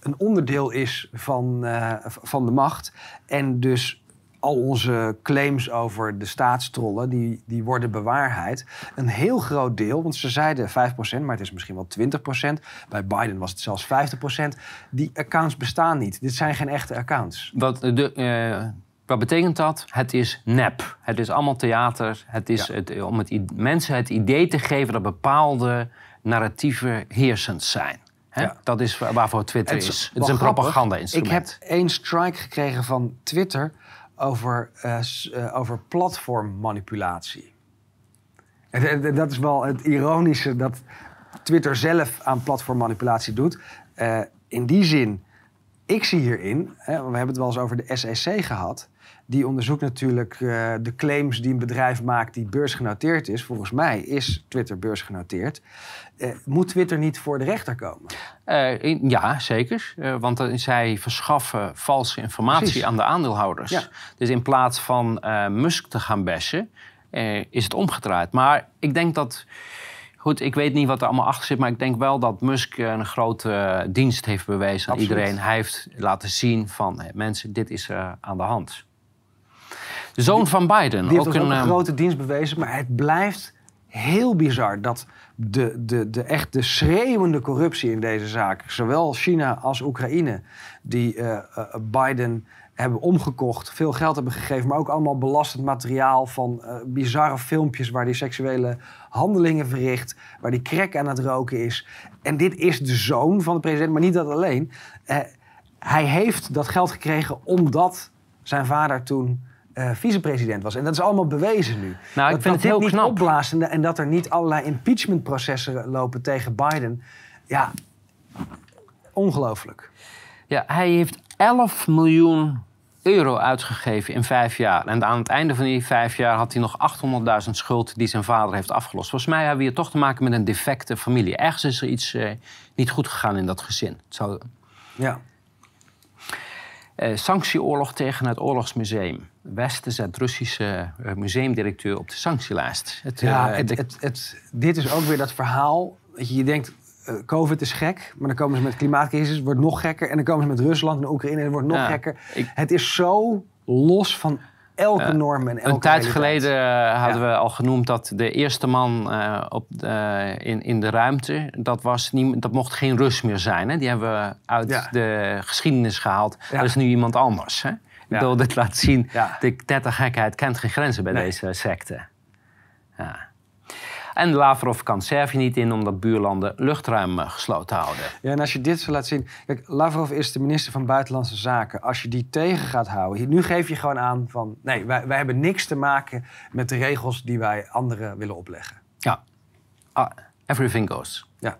een onderdeel is van, eh, van de macht. En dus al onze claims over de staatstrollen, die, die worden bewaarheid. Een heel groot deel, want ze zeiden 5%, maar het is misschien wel 20%. Bij Biden was het zelfs 50%. Die accounts bestaan niet. Dit zijn geen echte accounts. Wat, de, wat betekent dat? Het is nep. Het is allemaal theater. Het is Ja. het, om het, mensen het idee te geven dat bepaalde narratieven heersend zijn. Hè? Ja. Dat is wa- waarvoor Twitter Het is. is Het is een propaganda-instrument. Ik heb één strike gekregen van Twitter over, eh, eh, over platformmanipulatie. Dat is wel het ironische dat Twitter zelf aan platformmanipulatie doet. Eh, in die zin, ik zie hierin, hè, we hebben het wel eens over de SEC gehad. Die onderzoekt natuurlijk eh, de claims die een bedrijf maakt die beursgenoteerd is. Volgens mij is Twitter beursgenoteerd. Eh, moet Twitter niet voor de rechter komen? Eh, in- ja, zeker. Want zij verschaffen valse informatie Precies. aan de aandeelhouders. Ja. Dus in plaats van Musk te gaan bashen, is het omgedraaid. Maar ik denk dat... Goed, ik weet niet wat er allemaal achter zit... maar ik denk wel dat Musk een grote dienst heeft bewezen aan iedereen. Hij heeft laten zien van... mensen, dit is aan de hand. De zoon van Biden. Die heeft ook ons ook een, een eh, grote dienst bewezen, maar het blijft heel bizar dat de, de, de echt de schreeuwende corruptie in deze zaak, zowel China als Oekraïne, die eh, eh, Biden hebben omgekocht, veel geld hebben gegeven, maar ook allemaal belastend materiaal van eh, bizarre filmpjes waar hij seksuele handelingen verricht, waar hij crack aan het roken is. En dit is de zoon van de president, maar niet dat alleen. Hij heeft dat geld gekregen omdat zijn vader toen eh, vicepresident was. En dat is allemaal bewezen nu. Nou, ik dat, vind dat het heel knap. opblaast en, en dat er niet allerlei impeachmentprocessen lopen tegen Biden. Ja, ongelooflijk. Ja, hij heeft 11 miljoen euro uitgegeven in vijf jaar. En aan het einde van die vijf jaar had hij nog 800.000 schuld die zijn vader heeft afgelost. Volgens mij hebben we hier toch te maken met een defecte familie. Ergens is er iets eh, niet goed gegaan in dat gezin. Het zou, Ja. Eh, sanctieoorlog tegen het Oorlogsmuseum. Westen zet Russische eh, museumdirecteur op de sanctielijst. Het, Ja, eh, het, de- het, dit is ook weer dat verhaal. Je, je denkt, COVID is gek, maar dan komen ze met klimaatcrisis, wordt nog gekker. En dan komen ze met Rusland en Oekraïne en het wordt nog Ja, gekker. ik- Het is zo los van elke Ja, norm en elke Een tijd realiteit. geleden eh, hadden Ja. we al genoemd dat de eerste man eh, op, eh, in, in de ruimte, dat, was niet, dat mocht geen Rus meer zijn. Hè? Die hebben we uit Ja. de geschiedenis gehaald. Ja. Dat is nu iemand anders. Hè? Ik bedoel, dit laat zien, Ja. de knettergekheid kent geen grenzen bij Nee. deze secte. Ja. En Lavrov kan Servië niet in omdat buurlanden luchtruim eh, gesloten houden. Ja, en als je dit zo laat zien... Kijk, Lavrov is de minister van Buitenlandse Zaken. Als je die tegen gaat houden... Nu geef je gewoon aan van... Nee, wij, wij hebben niks te maken met de regels die wij anderen willen opleggen. Ja, Ah, everything goes. Ja.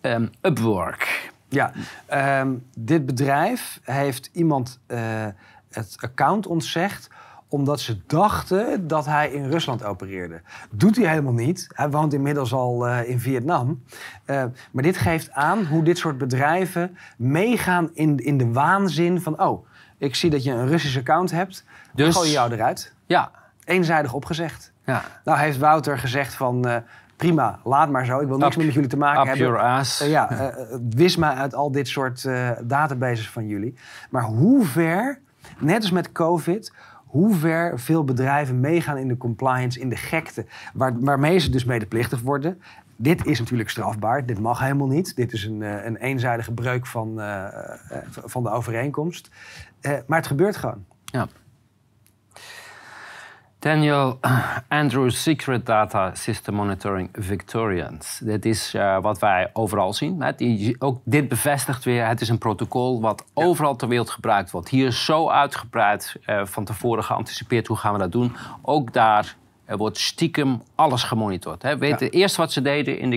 Ehm, Upwork. Ja, ehm, dit bedrijf heeft iemand eh, het account ontzegd omdat ze dachten dat hij in Rusland opereerde. Doet hij helemaal niet. Hij woont inmiddels al eh, in Vietnam. Eh, maar dit geeft aan hoe dit soort bedrijven meegaan in, in de waanzin van... oh, ik zie dat je een Russisch account hebt, dus gooi je jou eruit. Ja, Eenzijdig opgezegd. ja. Nou heeft Wouter gezegd van... eh, prima, laat maar zo. Ik wil niks Up- meer met jullie te maken Up hebben. your ass. Ja, eh, wis mij uit al dit soort databases van jullie. Maar hoe ver, net als met COVID, hoe ver veel bedrijven meegaan in de compliance, in de gekte, waar, waarmee ze dus medeplichtig worden. Dit is natuurlijk strafbaar. Dit mag helemaal niet. Dit is een, eh, een eenzijdige breuk van, uh, van de overeenkomst. Maar het gebeurt gewoon. Ja. Daniel Andrews Secret Data System Monitoring Victorians. Dit is uh, wat wij overal zien. Die, ook dit bevestigt weer, het is een protocol wat ja. overal ter wereld gebruikt wordt. Hier is zo uitgebreid uh, van tevoren geanticipeerd hoe gaan we dat doen. Ook daar wordt stiekem alles gemonitord. Hè. Weet, ja. Het eerste wat ze deden in, de,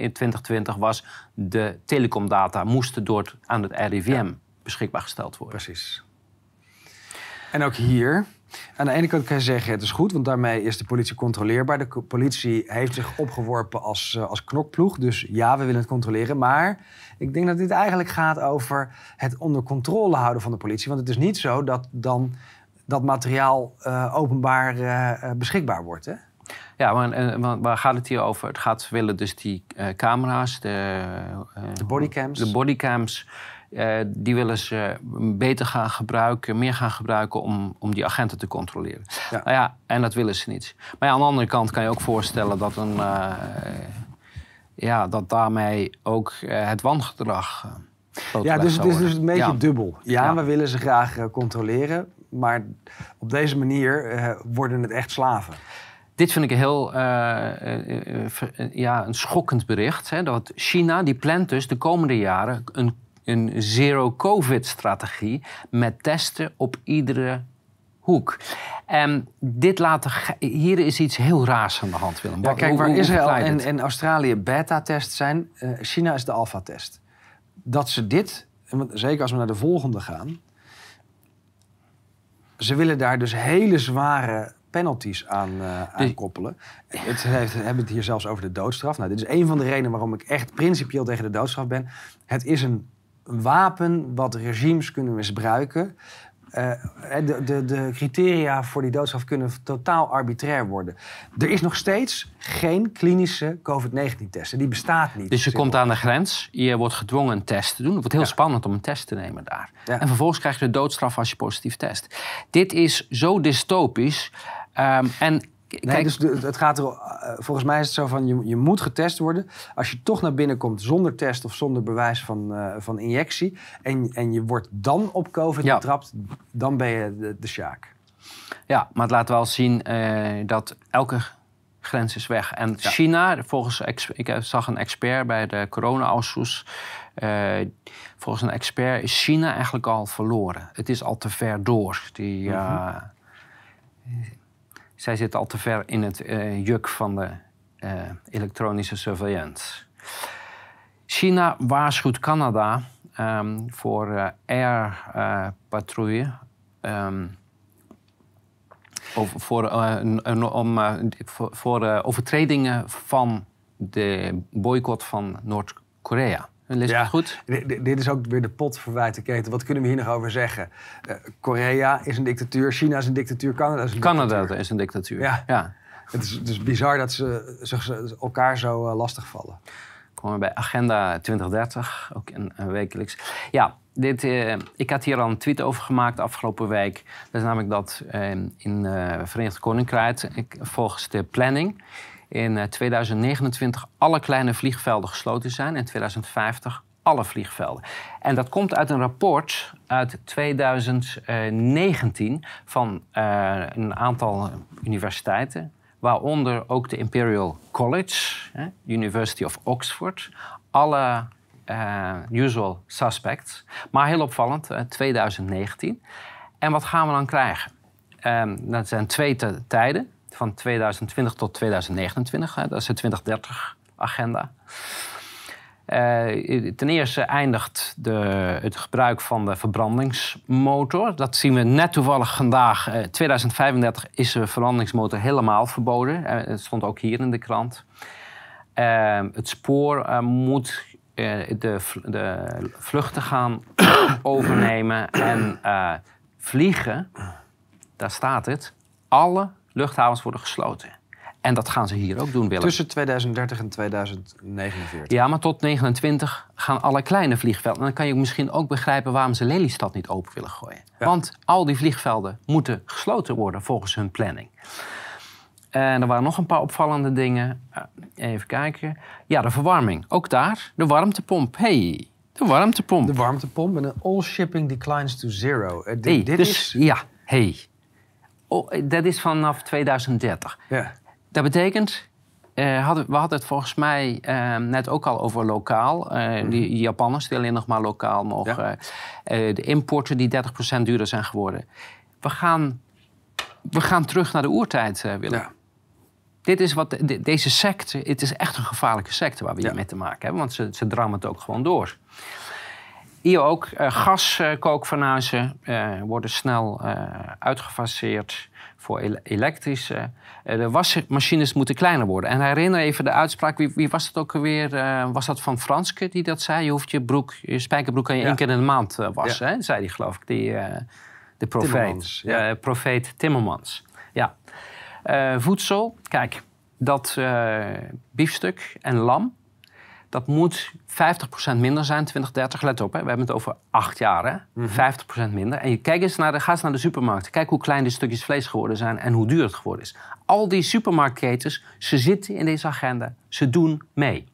in 2020 was de telecomdata moesten door aan het RIVM ja. beschikbaar gesteld worden. Precies. En ook hier, aan de ene kant kan je zeggen het is goed, want daarmee is de politie controleerbaar. De politie heeft zich opgeworpen als, uh, als knokploeg, dus ja, we willen het controleren. Maar ik denk dat dit eigenlijk gaat over het onder controle houden van de politie. Want het is niet zo dat dan dat materiaal uh, openbaar uh, beschikbaar wordt. Hè? Ja, maar, maar, waar gaat het hier over? Het gaat, willen dus die camera's, de, de bodycams. De bodycams uh, die willen ze beter gaan gebruiken, meer gaan gebruiken om, om die agenten te controleren. Ja. Nou ja, en dat willen ze niet. Maar ja, aan de andere kant kan je ook voorstellen dat, een, uh, ja, dat daarmee ook uh, het wangedrag. ja, dus het is dus een beetje ja. dubbel. Ja, ja, we willen ze graag controleren, maar op deze manier worden het echt slaven. Dit vind ik een heel ja, een schokkend bericht. Hè, dat China die plant dus de komende jaren een een zero-covid-strategie met testen op iedere hoek. En dit laten, hier is iets heel raars aan de hand, Willem. Ja, kijk, waar Israël en, en, Australië beta-test zijn, uh, China is de alpha-test. Dat ze dit, zeker als we naar de volgende gaan, ze willen daar dus hele zware penalties aan, uh, aan koppelen. Het heeft, we hebben het hier zelfs over de doodstraf. Nou, dit is een van de redenen waarom ik echt principieel tegen de doodstraf ben. Het is een een wapen wat regimes kunnen misbruiken. Uh, de, de, de, criteria voor die doodstraf kunnen totaal arbitrair worden. Er is nog steeds geen klinische COVID-19-test. Die bestaat niet. Dus je komt aan de grens, je wordt gedwongen een test te doen. Het wordt heel ja. spannend om een test te nemen daar. Ja. En vervolgens krijg je de doodstraf als je positief test. Dit is zo dystopisch. Um, en Nee, dus de, het gaat er. Uh, volgens mij is het zo van je, je moet getest worden. Als je toch naar binnen komt zonder test of zonder bewijs van, uh, van injectie. En, en je wordt dan op COVID ja. betrapt, dan ben je de, de sjaak. Ja, maar het laat wel zien uh, dat elke grens is weg. En ja. China, volgens ik zag een expert bij de corona-ausschuss. volgens een expert is China eigenlijk al verloren. Het is al te ver door. Die. Mm -hmm zij zit al te ver in het uh, juk van de uh, elektronische surveillance. China waarschuwt Canada um, voor uh, air patrouille. Um, over, voor, om, voor overtredingen van de boycott van Noord-Korea. Lees ja, goed? Dit is ook weer de pot keten. Wat kunnen we hier nog over zeggen? Uh, Korea is een dictatuur, China is een dictatuur, Canada is een Canada dictatuur. is een dictatuur. Ja. ja. Het is dus bizar dat ze, ze elkaar zo uh, lastig vallen. Komen we bij Agenda 2030, ook een, een wekelijks. Ja, dit, ik had hier al een tweet over gemaakt afgelopen week. Dat is namelijk dat in het Verenigd Koninkrijk, volgens de planning in 2029 eh, alle kleine vliegvelden gesloten zijn en 2050 alle vliegvelden. En dat komt uit een rapport uit 2019 van uh, een aantal universiteiten, waaronder ook de Imperial College, eh, University of Oxford, alle usual suspects. Maar heel opvallend, 2019. En wat gaan we dan krijgen? Um, dat zijn twee tijden van 2020 tot 2029. Hè, dat is de 2030-agenda. Uh, ten eerste eindigt de, het gebruik van de verbrandingsmotor. Dat zien we net toevallig vandaag. Uh, 2035 is de verbrandingsmotor helemaal verboden. Uh, het stond ook hier in de krant. het spoor moet de, de, vluchten gaan overnemen en vliegen. Daar staat het. Alle luchthavens worden gesloten. En dat gaan ze hier ook doen, Willem. Tussen 2030 en 2049. Ja, maar tot 29 gaan alle kleine vliegvelden. En dan kan je misschien ook begrijpen waarom ze Lelystad niet open willen gooien. Ja. Want al die vliegvelden moeten gesloten worden volgens hun planning. En er waren nog een paar opvallende dingen. Eh, Even kijken. Ja, de verwarming. Ook daar. De warmtepomp. hey, de warmtepomp. De warmtepomp en een all shipping declines to zero. Eh, dit hey, dit dus, is... Ja, hey. Oh, dat is vanaf 2030. Ja. Dat betekent, eh, hadden, we hadden het volgens mij eh, net ook al over lokaal. Eh, Die Japanners die alleen nog maar lokaal mogen. Mhm. Ja. eh, de importen die 30% duurder zijn geworden. We gaan, we gaan terug naar de oertijd, Willem. Ja. Dit is wat, de- deze secte, het is echt een gevaarlijke secte waar we hier mee te maken hebben. Want ze, ze drammen het ook gewoon door. Hier ook, eh gaskookfornuizen eh, worden snel eh, uitgefaseerd voor ele- elektrische. Eh, de wasmachines moeten kleiner worden. En herinner even de uitspraak, wie, wie was het ook alweer? Eh, was dat van Franske die dat zei? Je hoeft je, broek, je spijkerbroek kan je Ja. één keer in de maand eh, wassen, hè? zei die geloof ik. Die, eh, de profeet. Timmermans, ja. Eh, profeet Timmermans. Ja. Eh, voedsel, kijk, dat eh, biefstuk en lam, dat moet 50% minder zijn 2030. Let op, hè. we hebben het over acht jaar, hè? 50% minder. En je, kijk eens naar de, ga eens naar de supermarkt. Kijk hoe klein de stukjes vlees geworden zijn en hoe duur het geworden is. Al die supermarktketens, ze zitten in deze agenda. Ze doen mee.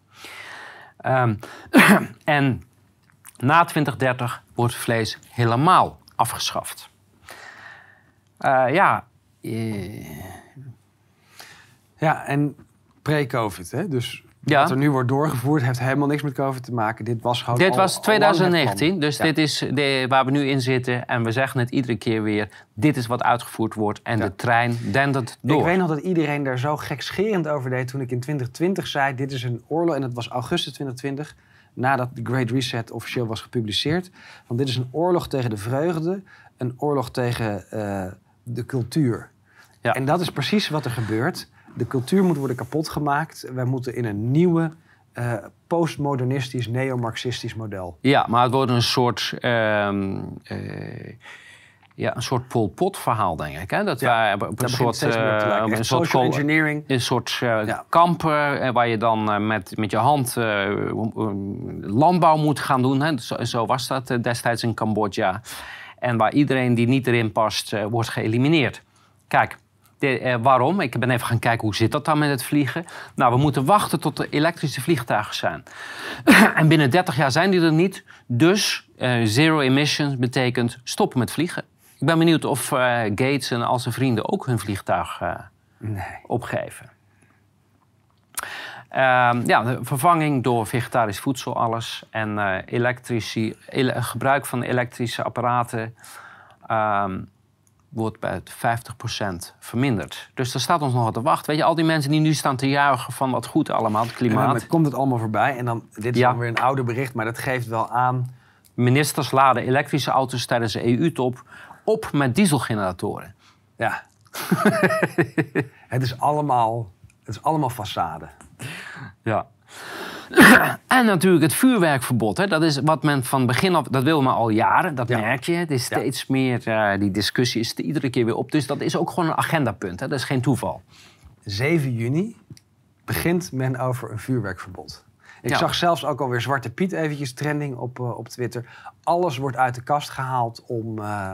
Ehm, en na 2030 wordt vlees helemaal afgeschaft. Eh, ja, eh, Ja, en pre-COVID. Hè? Dus Ja. wat er nu wordt doorgevoerd heeft helemaal niks met COVID te maken. Dit was gewoon Dit al- was al lang het 2019, plan. dus Ja. dit is de, waar we nu in zitten. En we zeggen het iedere keer weer. Dit is wat uitgevoerd wordt en Ja. de trein dendert door. Ik weet nog dat iedereen daar zo gekscherend over deed toen ik in 2020 zei... dit is een oorlog, en dat was augustus 2020... nadat de Great Reset officieel was gepubliceerd. Want dit is een oorlog tegen de vreugde, een oorlog tegen eh, de cultuur. Ja. En dat is precies wat er gebeurt. De cultuur moet worden kapot gemaakt. Wij moeten in een nieuwe, eh, postmodernistisch, neo-marxistisch model. Ja, maar het wordt een soort... ehm, eh, ja, een soort Pol Pot verhaal, denk ik. Hè? Dat Ja, wij op een soort, eh, een soort engineering. een soort Ja. kamp eh, waar je dan met, met je hand landbouw moet gaan doen. Hè? Zo, zo was dat destijds in Cambodja. En waar iedereen die niet erin past, wordt geëlimineerd. Kijk, de, eh, waarom? Ik ben even gaan kijken hoe zit dat dan met het vliegen. Nou, we moeten wachten tot er elektrische vliegtuigen zijn. en binnen 30 jaar zijn die er niet. Dus eh, zero emissions betekent stoppen met vliegen. Ik ben benieuwd of eh, Gates en al zijn vrienden ook hun vliegtuig eh, Nee. opgeven. Ehm, ja, de vervanging door vegetarisch voedsel, alles. En eh elektrici, ele- gebruik van elektrische apparaten ehm, wordt bij het 50% verminderd. Dus er staat ons nog wat te wachten. Weet je, al die mensen die nu staan te juichen van wat goed allemaal, het En dan klimaat. komt het allemaal voorbij. En dan, dit is Ja. dan weer een oude bericht, maar dat geeft wel aan. Ministers laden elektrische auto's tijdens de EU-top op met dieselgeneratoren. Ja. het, is allemaal, het is allemaal façade. Ja. En natuurlijk het vuurwerkverbod. Hè. Dat is wat men van begin af... Dat wil men al jaren, dat Ja. merk je. Het is Ja. steeds meer... eh, die discussie is er iedere keer weer op. Dus dat is ook gewoon een agendapunt. Hè. Dat is geen toeval. 7 juni begint men over een vuurwerkverbod. Ik Ja. zag zelfs ook alweer Zwarte Piet eventjes trending op, eh, op Twitter. Alles wordt uit de kast gehaald om, eh,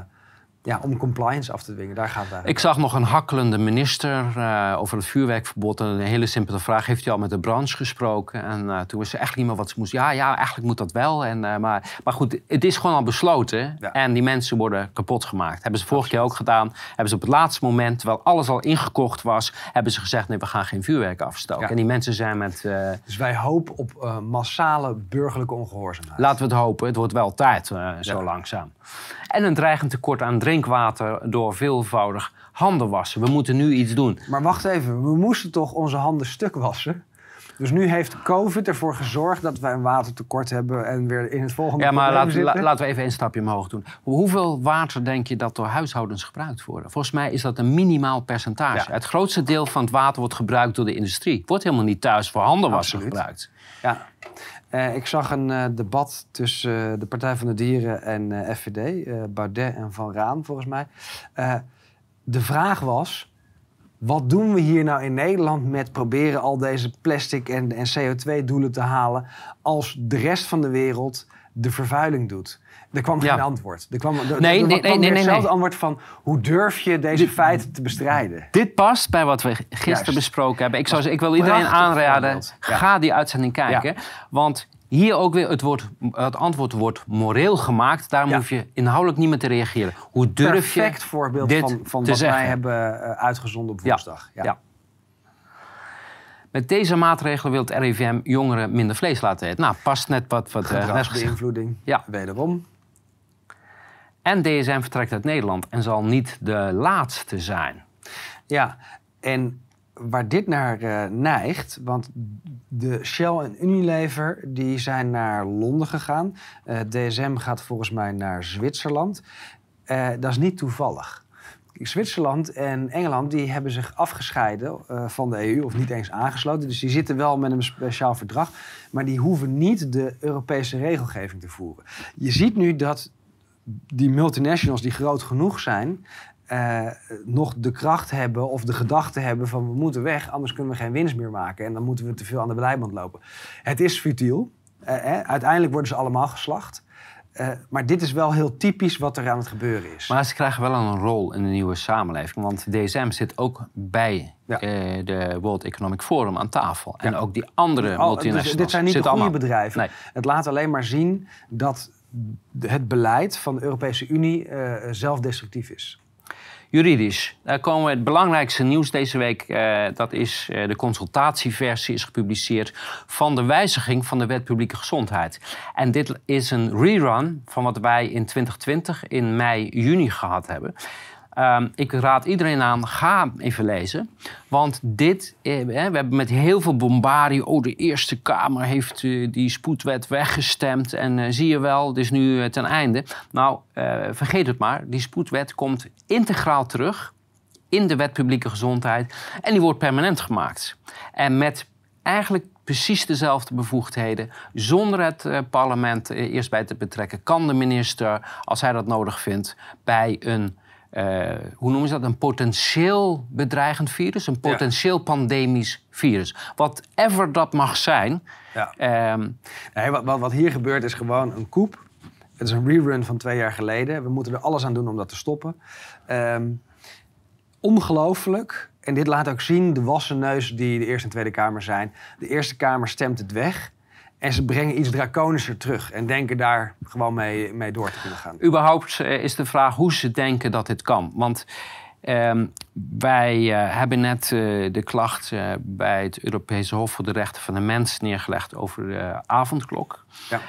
ja, om compliance af te dwingen. Daar gaat het. Ik zag nog een hakkelende minister eh, over het vuurwerkverbod. En een hele simpele vraag. Heeft hij al met de branche gesproken? En eh, toen wist ze echt niet meer wat ze moest. Ja, ja, eigenlijk moet dat wel. En, eh, maar, maar goed, het is gewoon al besloten. Ja. En die mensen worden kapot gemaakt. Hebben ze vorige keer ook gedaan. Hebben ze op het laatste moment, terwijl alles al ingekocht was... hebben ze gezegd, nee, we gaan geen vuurwerk afstoken. Ja. En die mensen zijn met... Dus wij hopen op massale burgerlijke ongehoorzaamheid. Laten we het hopen. Het wordt wel tijd, zo Ja. langzaam. En een dreigend tekort aan drinkwater door veelvoudig handen wassen. We moeten nu iets doen. Maar wacht even, we moesten toch onze handen stuk wassen? Dus nu heeft COVID ervoor gezorgd dat wij een watertekort hebben en weer in het volgende Ja, maar probleem laat, la- zitten? laten we even een stapje omhoog doen. Hoeveel water denk je dat door huishoudens gebruikt wordt? Volgens mij is dat een minimaal percentage. Ja. Het grootste deel van het water wordt gebruikt door de industrie. Het wordt helemaal niet thuis voor handenwassen gebruikt. Ja. Eh, ik zag een eh, debat tussen eh, de Partij van de Dieren en FVD, Baudet en Van Raan volgens mij. De vraag was, wat doen we hier nou in Nederland met proberen al deze plastic en, en CO2-doelen te halen als de rest van de wereld de vervuiling doet? Er kwam geen antwoord. Er kwam, er, Nee, er nee, kwam nee, hetzelfde nee. antwoord van hoe durf je deze Dit- feiten te bestrijden? Dit past bij wat we gisteren Juist. besproken hebben. Ik, zou, ik wil iedereen aanraden. Ja. ga die uitzending kijken. Want hier ook weer het, woord, het antwoord wordt moreel gemaakt. Daar Ja. hoef je inhoudelijk niet meer te reageren. Hoe durf Perfect je voorbeeld dit van, van wat wij hebben eh, uitgezonden op Ja. woensdag. Ja. Met deze maatregelen wil het RIVM jongeren minder vlees laten eten. Nou, past net wat... wat eh. Gedragsbeïnvloeding, Ja. wederom. En DSM vertrekt uit Nederland en zal niet de laatste zijn. Ja, en waar dit naar eh, neigt, want de Shell en Unilever die zijn naar Londen gegaan. Eh, DSM gaat volgens mij naar Zwitserland. Eh, dat is niet toevallig. Zwitserland en Engeland die hebben zich afgescheiden van de EU, of niet eens aangesloten. Dus die zitten wel met een speciaal verdrag, maar die hoeven niet de Europese regelgeving te voeren. Je ziet nu dat die multinationals die groot genoeg zijn, eh, nog de kracht hebben of de gedachte hebben van we moeten weg, anders kunnen we geen winst meer maken en dan moeten we te veel aan de beleidband lopen. Het is futiel. Eh, hè, uiteindelijk worden ze allemaal geslacht. Eh, maar dit is wel heel typisch wat er aan het gebeuren is. Maar ze krijgen wel een rol in de nieuwe samenleving. Want DSM zit ook bij Ja. de World Economic Forum aan tafel. En ook die andere multinationals. dus dit zijn niet de goede allemaal- bedrijven. Nee. Het laat alleen maar zien dat het beleid van de Europese Unie zelfdestructief is. Juridisch. Daar komen we het belangrijkste nieuws deze week. eh, dat is eh, de consultatieversie is gepubliceerd van de wijziging van de wet publieke gezondheid. En dit is een rerun van wat wij in 2020 in mei, juni gehad hebben. Ehm, ik raad iedereen aan, ga even lezen. Want dit, eh, we hebben met heel veel bombardie... oh, de Eerste Kamer heeft eh, die spoedwet weggestemd... en eh, zie je wel, het is nu ten einde. Nou, vergeet het maar, die spoedwet komt integraal terug... in de wet publieke gezondheid en die wordt permanent gemaakt. En met eigenlijk precies dezelfde bevoegdheden... zonder het parlement eerst bij te betrekken... kan de minister, als hij dat nodig vindt, bij een eh, hoe noemen ze dat? Een potentieel bedreigend virus, een Ja. potentieel pandemisch virus. Whatever dat mag zijn. Ja. ehm, Nee, wat, wat, wat hier gebeurt is gewoon een koep. Het is een rerun van twee jaar geleden. We moeten er alles aan doen om dat te stoppen. Ehm, ongelooflijk. En dit laat ook zien de wassen neus die de Eerste en Tweede Kamer zijn. De Eerste Kamer stemt het weg. En ze brengen iets draconischer terug. En denken daar gewoon mee, mee door te kunnen gaan. überhaupt eh, is de vraag hoe ze denken dat dit kan. Want ehm, wij eh, hebben net eh, de klacht bij het Europese Hof voor de Rechten van de Mens neergelegd over de avondklok. Ja.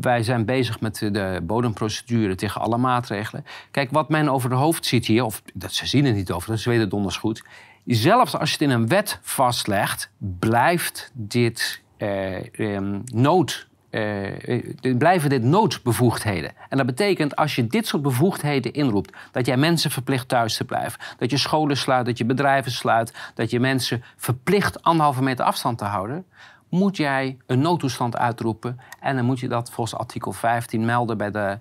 Wij zijn bezig met de bodemprocedure tegen alle maatregelen. Kijk, wat men over de hoofd ziet hier, of dat ze zien het niet over, dat weten donders goed. Zelfs als je het in een wet vastlegt, blijft dit eh, ehm, nood. eh, eh, blijven dit noodbevoegdheden. En dat betekent als je dit soort bevoegdheden inroept, dat jij mensen verplicht thuis te blijven, dat je scholen sluit, dat je bedrijven sluit, dat je mensen verplicht anderhalve meter afstand te houden, moet jij een noodtoestand uitroepen. En dan moet je dat volgens artikel 15 melden bij de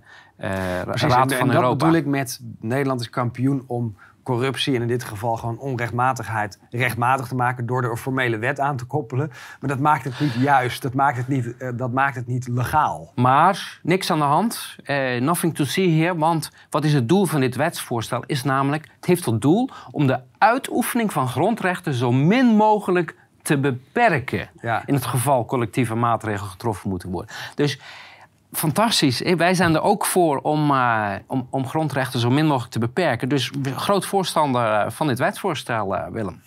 Precies, Raad en, van en dat Europa. bedoel ik met Nederland is kampioen om corruptie en in dit geval gewoon onrechtmatigheid rechtmatig te maken door er een formele wet aan te koppelen. Maar dat maakt het niet juist, dat maakt het niet, eh, dat maakt het niet legaal. Maar niks aan de hand. Eh, nothing to see here. Want wat is het doel van dit wetsvoorstel? Is namelijk, het heeft tot doel om de uitoefening van grondrechten zo min mogelijk te beperken. Ja. In het geval collectieve maatregelen getroffen moeten worden. Dus fantastisch. Eh, Wij zijn er ook voor om, eh, om, om grondrechten zo min mogelijk te beperken. Dus groot voorstander eh, van dit wetsvoorstel, Willem.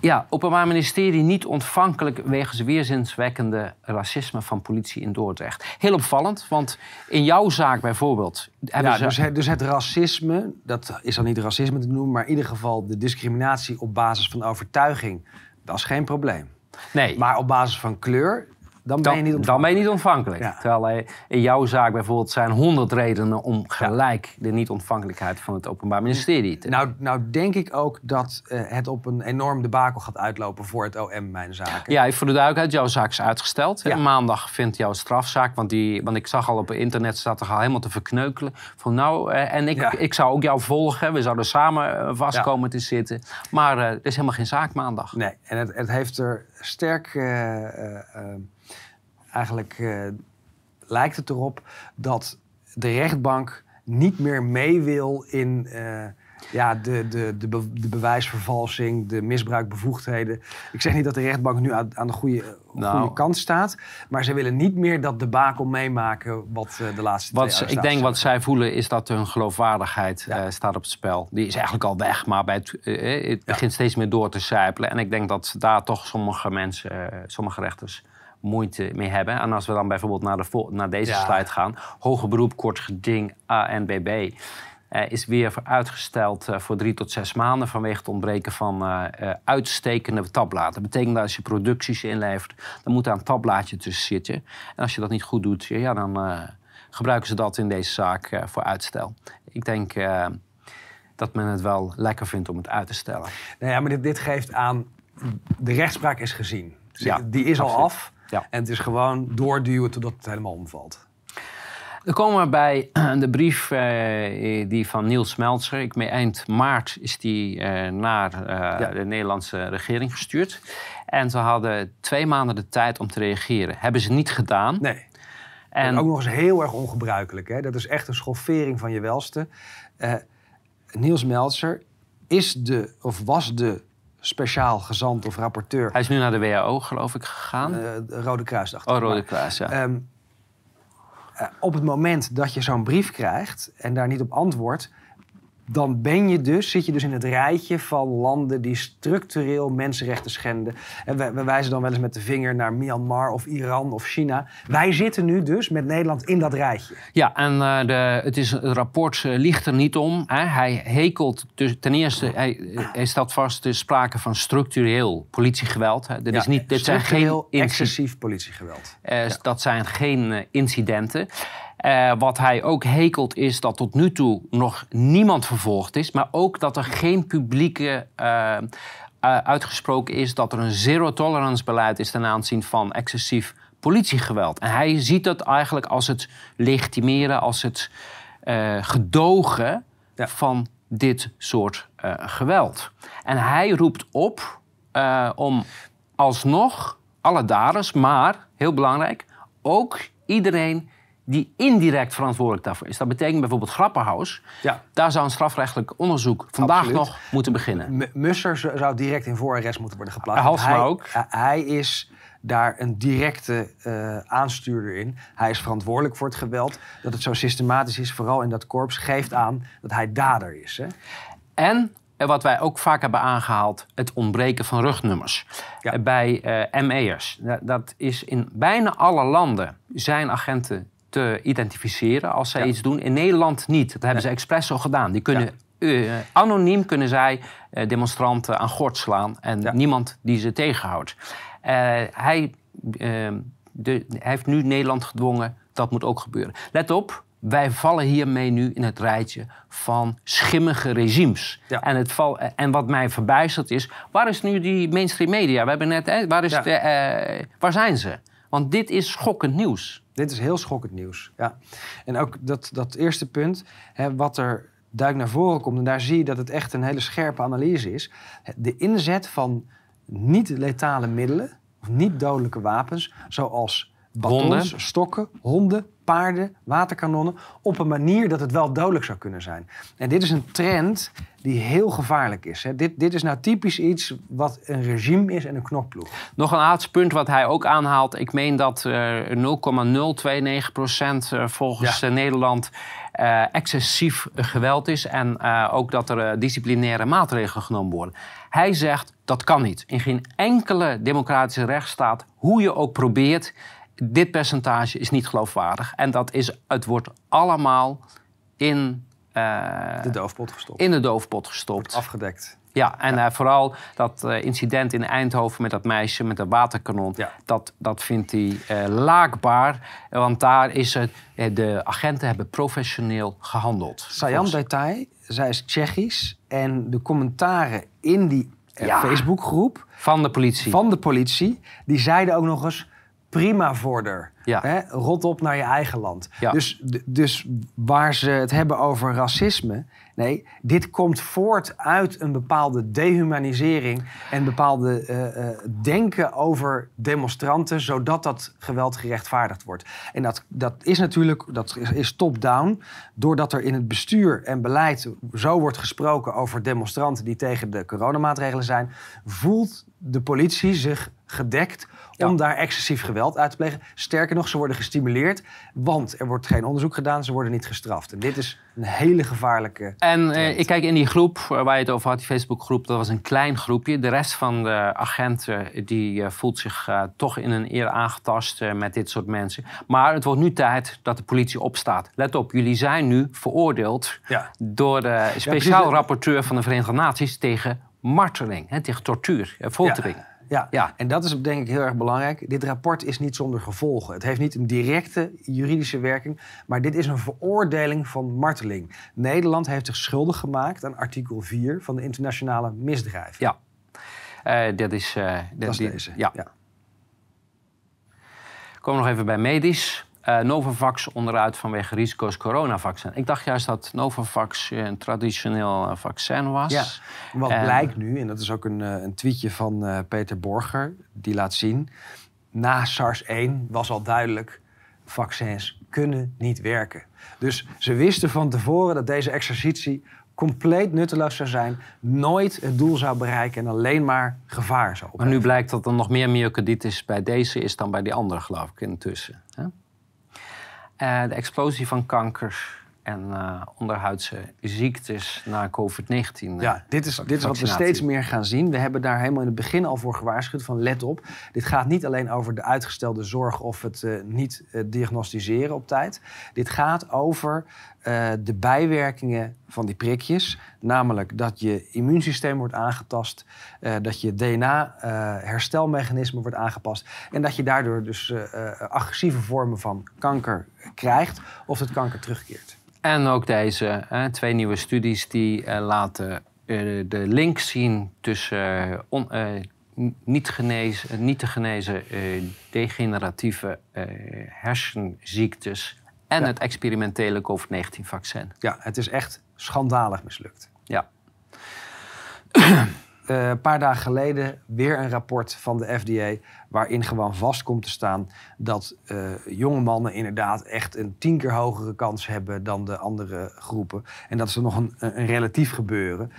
Ja, Openbaar Ministerie niet ontvankelijk wegens weerzinswekkende racisme van politie in Dordrecht. Heel opvallend, want in jouw zaak bijvoorbeeld hebben Ja, ze... dus, het, dus het racisme, dat is dan niet racisme te noemen, maar in ieder geval de discriminatie op basis van overtuiging, dat is geen probleem. nee, Maar op basis van kleur, dan ben je niet ontvankelijk. dan ben je niet ontvankelijk. Ja. Terwijl in jouw zaak bijvoorbeeld zijn honderd redenen om gelijk de niet-ontvankelijkheid van het Openbaar Ministerie te. Nou, nou denk ik ook dat eh, het op een enorm debakel gaat uitlopen voor het OM, mijn zaken. Ja, voor de duidelijkheid, jouw zaak is uitgesteld. Ja. Maandag vindt jouw strafzaak, want, die, want ik zag al op internet staat er al helemaal te verkneukelen. Van nou, eh, en ik, Ja. ik zou ook jou volgen, we zouden samen eh, vast komen te zitten. Maar eh, er is helemaal geen zaak maandag. Nee, en het, het heeft er sterk... eigenlijk eh, lijkt het erop dat de rechtbank niet meer mee wil in... eh, ja, de, de, de, be- de bewijsvervalsing, de misbruikbevoegdheden. Ik zeg niet dat de rechtbank nu aan, aan de goede, Nou. goede kant staat. Maar ze willen niet meer dat debakel meemaken wat eh, de laatste Wat twee ze- ik denk wat zij voelen is dat hun geloofwaardigheid Ja. staat op het spel. Die is eigenlijk al weg, maar bij het, het begint steeds meer door te sijpelen. En ik denk dat daar toch sommige mensen, sommige rechters moeite mee hebben. En als we dan bijvoorbeeld naar, de vol- naar deze Ja. slide gaan. Hoger beroep, kort geding, ANBB. eh, is weer uitgesteld eh, voor drie tot zes maanden vanwege het ontbreken van eh, uitstekende tabbladen. Dat betekent dat als je producties inlevert, dan moet daar een tabblaadje tussen zitten. En als je dat niet goed doet, ja, dan gebruiken ze dat in deze zaak voor uitstel. Ik denk dat men het wel lekker vindt om het uit te stellen. Nou ja, maar dit, dit geeft aan, de rechtspraak is gezien. Dus Ja, die is al af. Ja. En het is gewoon doorduwen totdat het helemaal omvalt. Dan komen we bij de brief eh, die van Niels Meltzer. Ik meen eind maart is die eh, naar eh, Ja. de Nederlandse regering gestuurd. En ze hadden twee maanden de tijd om te reageren. Hebben ze niet gedaan. Nee. En En ook nog eens heel erg ongebruikelijk. Hè? Dat is echt een schoffering van je welste. Eh, Niels Meltzer is de, of was de speciaal gezant of rapporteur... hij is nu naar de WHO, geloof ik, gegaan. de Rode Kruis, dacht ik. oh, Rode Maar, Kruis, ja. ehm, eh, op het moment dat je zo'n brief krijgt en daar niet op antwoordt, dan ben je dus, zit je dus in het rijtje van landen die structureel mensenrechten schenden. En we, we wijzen dan wel eens met de vinger naar Myanmar of Iran of China. Wij zitten nu dus met Nederland in dat rijtje. Ja, en eh, de, het, is, het rapport eh, ligt er niet om. Hè. Hij hekelt, dus ten eerste, hij, hij stelt vast, er is sprake van structureel politiegeweld. Hè. Dit, is niet, dit zijn geen excessief politiegeweld. eh, Dat zijn geen incidenten. Eh, wat hij ook hekelt is dat tot nu toe nog niemand vervolgd is. Maar ook dat er geen publieke eh, eh, uitgesproken is dat er een zero-tolerance beleid is ten aanzien van excessief politiegeweld. En hij ziet dat eigenlijk als het legitimeren, als het gedogen Ja. van dit soort geweld. En hij roept op om alsnog alle daders, maar heel belangrijk, ook iedereen die indirect verantwoordelijk daarvoor is. Dat betekent bijvoorbeeld Grappenhaus. Ja. Daar zou een strafrechtelijk onderzoek vandaag Absoluut. nog moeten beginnen. M- Musser zou direct in voorarrest moeten worden geplaatst. Ook. hij- Hij is daar een directe eh, aanstuurder in. Hij is verantwoordelijk voor het geweld. Dat het zo systematisch is, vooral in dat korps, geeft aan dat hij dader is. Hè? En eh, wat wij ook vaak hebben aangehaald, het ontbreken van rugnummers. Ja. Bij eh ME'ers. Dat is in bijna alle landen zijn agenten te identificeren als zij Ja. iets doen. In Nederland niet. Dat hebben ze expres zo gedaan. Die kunnen eh, anoniem kunnen zij eh, demonstranten aan gort slaan en Ja. niemand die ze tegenhoudt. Eh, hij, eh, de, heeft nu Nederland gedwongen, dat moet ook gebeuren. Let op, wij vallen hiermee nu in het rijtje van schimmige regimes. Ja. En, het val, en wat mij verbijstert is, waar is nu die mainstream media? We hebben net, hè, waar, is Ja. de, waar zijn ze? Want dit is schokkend nieuws. Dit is heel schokkend nieuws. Ja. En ook dat, dat eerste punt, hè, wat er duidelijk naar voren komt... en daar zie je dat het echt een hele scherpe analyse is... de inzet van niet-letale middelen... of niet-dodelijke wapens, zoals batons, stokken, honden, paarden, waterkanonnen... op een manier dat het wel dodelijk zou kunnen zijn. En dit is een trend die heel gevaarlijk is. Hè. Dit, dit is nou typisch iets wat een regime is en een knokploeg. Nog een laatste punt wat hij ook aanhaalt. Ik meen dat eh 0,029 procent eh, volgens Ja. eh, Nederland eh, excessief geweld is. En eh, ook dat er eh, disciplinaire maatregelen genomen worden. Hij zegt dat kan niet. In geen enkele democratische rechtsstaat, hoe je ook probeert, dit percentage is niet geloofwaardig. En dat is, het wordt allemaal in eh, De doofpot gestopt. in de doofpot gestopt. Afgedekt. Ja, en eh, vooral dat eh, incident in Eindhoven met dat meisje met dat waterkanon, Ja. dat, dat vindt hij laakbaar. Want daar is het, de agenten hebben professioneel gehandeld. Sajan Detail, zij is Tsjechisch. En de commentaren in die Ja. Facebookgroep Van de politie. van de politie, die zeiden ook nog eens prima vorder. Ja. Hè? Rot op naar je eigen land. Ja. Dus, dus waar ze het hebben over racisme. Nee, dit komt voort uit een bepaalde dehumanisering en bepaalde eh, eh, denken over demonstranten, zodat dat geweld gerechtvaardigd wordt. En dat, dat is natuurlijk, dat is, is top-down, doordat er in het bestuur en beleid zo wordt gesproken over demonstranten die tegen de coronamaatregelen zijn, voelt de politie zich gedekt om daar excessief geweld uit te plegen. Sterker nog, ze worden gestimuleerd, want er wordt geen onderzoek gedaan, ze worden niet gestraft. En dit is een hele gevaarlijke. En eh, ik kijk in die groep eh, waar je het over had, die Facebookgroep, dat was een klein groepje. De rest van de agenten die eh, voelt zich toch in een eer aangetast met dit soort mensen. Maar het wordt nu tijd dat de politie opstaat. Let op, jullie zijn nu veroordeeld Ja. door de speciaal rapporteur van de Verenigde Naties tegen marteling, hè, tegen tortuur, foltering. Ja. Ja. en dat is denk ik heel erg belangrijk. Dit rapport is niet zonder gevolgen. Het heeft niet een directe juridische werking, maar dit is een veroordeling van marteling. Nederland heeft zich schuldig gemaakt aan artikel 4 van de internationale misdrijven. Ja. Eh, dat is, eh, Dat is deze. Ja. Komen we nog even bij medisch. Eh, Novavax onderuit vanwege risico's coronavaccin. Ik dacht juist dat Novavax een traditioneel eh, vaccin was. Ja. Wat En- blijkt nu, en dat is ook een, eh, een tweetje van Peter Borger, die laat zien. Na SARS-1 was al duidelijk, vaccins kunnen niet werken. Dus ze wisten van tevoren dat deze exercitie compleet nutteloos zou zijn, nooit het doel zou bereiken en alleen maar gevaar zou Maar opleveren. nu blijkt dat er nog meer myocarditis bij deze is dan bij die andere, geloof ik, intussen. Hè? Eh, de explosie van kanker en eh, onderhuidse ziektes na COVID-19. eh, Ja, dit is, dit is wat we steeds meer gaan zien. We hebben daar helemaal in het begin al voor gewaarschuwd van let op. Dit gaat niet alleen over de uitgestelde zorg of het eh, niet diagnosticeren op tijd. Dit gaat over de bijwerkingen van die prikjes. Namelijk dat je immuunsysteem wordt aangetast. dat je DNA-herstelmechanisme wordt aangepast. En dat je daardoor dus agressieve vormen van kanker krijgt. Of het kanker terugkeert. En ook deze hè, twee nieuwe studies die eh, laten eh, de link zien tussen eh, on- niet, genezen, niet te genezen degeneratieve hersenziektes en Ja. het experimentele COVID-19-vaccin. Ja, het is echt schandalig mislukt. Ja. Eh, een paar dagen geleden weer een rapport van de FDA... waarin gewoon vast komt te staan dat eh, jonge mannen inderdaad echt een tien keer hogere kans hebben dan de andere groepen. En dat is er nog een, een relatief gebeuren.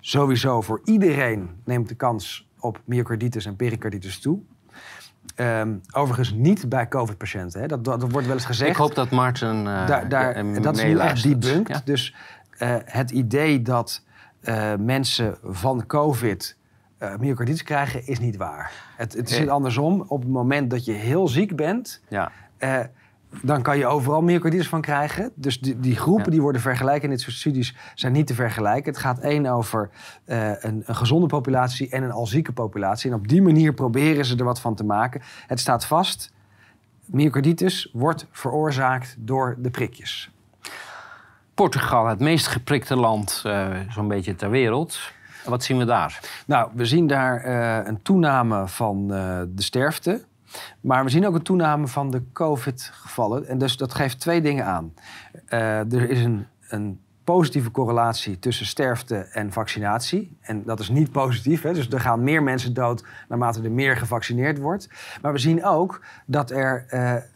Sowieso voor iedereen neemt de kans op myocarditis en pericarditis toe. Ehm, overigens niet bij COVID-patiënten. Dat, dat wordt wel eens gezegd. Ik hoop dat Martin uh, daar, daar, dat is nu echt debunked. Ja? Dus eh, het idee dat eh, mensen van COVID eh, myocarditis krijgen, is niet waar. Het, het zit andersom. Op het moment dat je heel ziek bent, Ja. eh, dan kan je overal myocarditis van krijgen. Dus die, die groepen Ja. die worden vergelijken in dit soort studies zijn niet te vergelijken. Het gaat één over een, een gezonde populatie en een al zieke populatie. En op die manier proberen ze er wat van te maken. Het staat vast, myocarditis wordt veroorzaakt door de prikjes. Portugal, het meest geprikte land uh, zo'n beetje ter wereld. Wat zien we daar? Nou, we zien daar uh, een toename van uh, de sterfte. Maar we zien ook een toename van de COVID-gevallen. En dus dat geeft twee dingen aan. Er is een, een, positieve correlatie tussen sterfte en vaccinatie. En dat is niet positief. Hè? Dus er gaan meer mensen dood naarmate er meer gevaccineerd wordt. Maar we zien ook dat er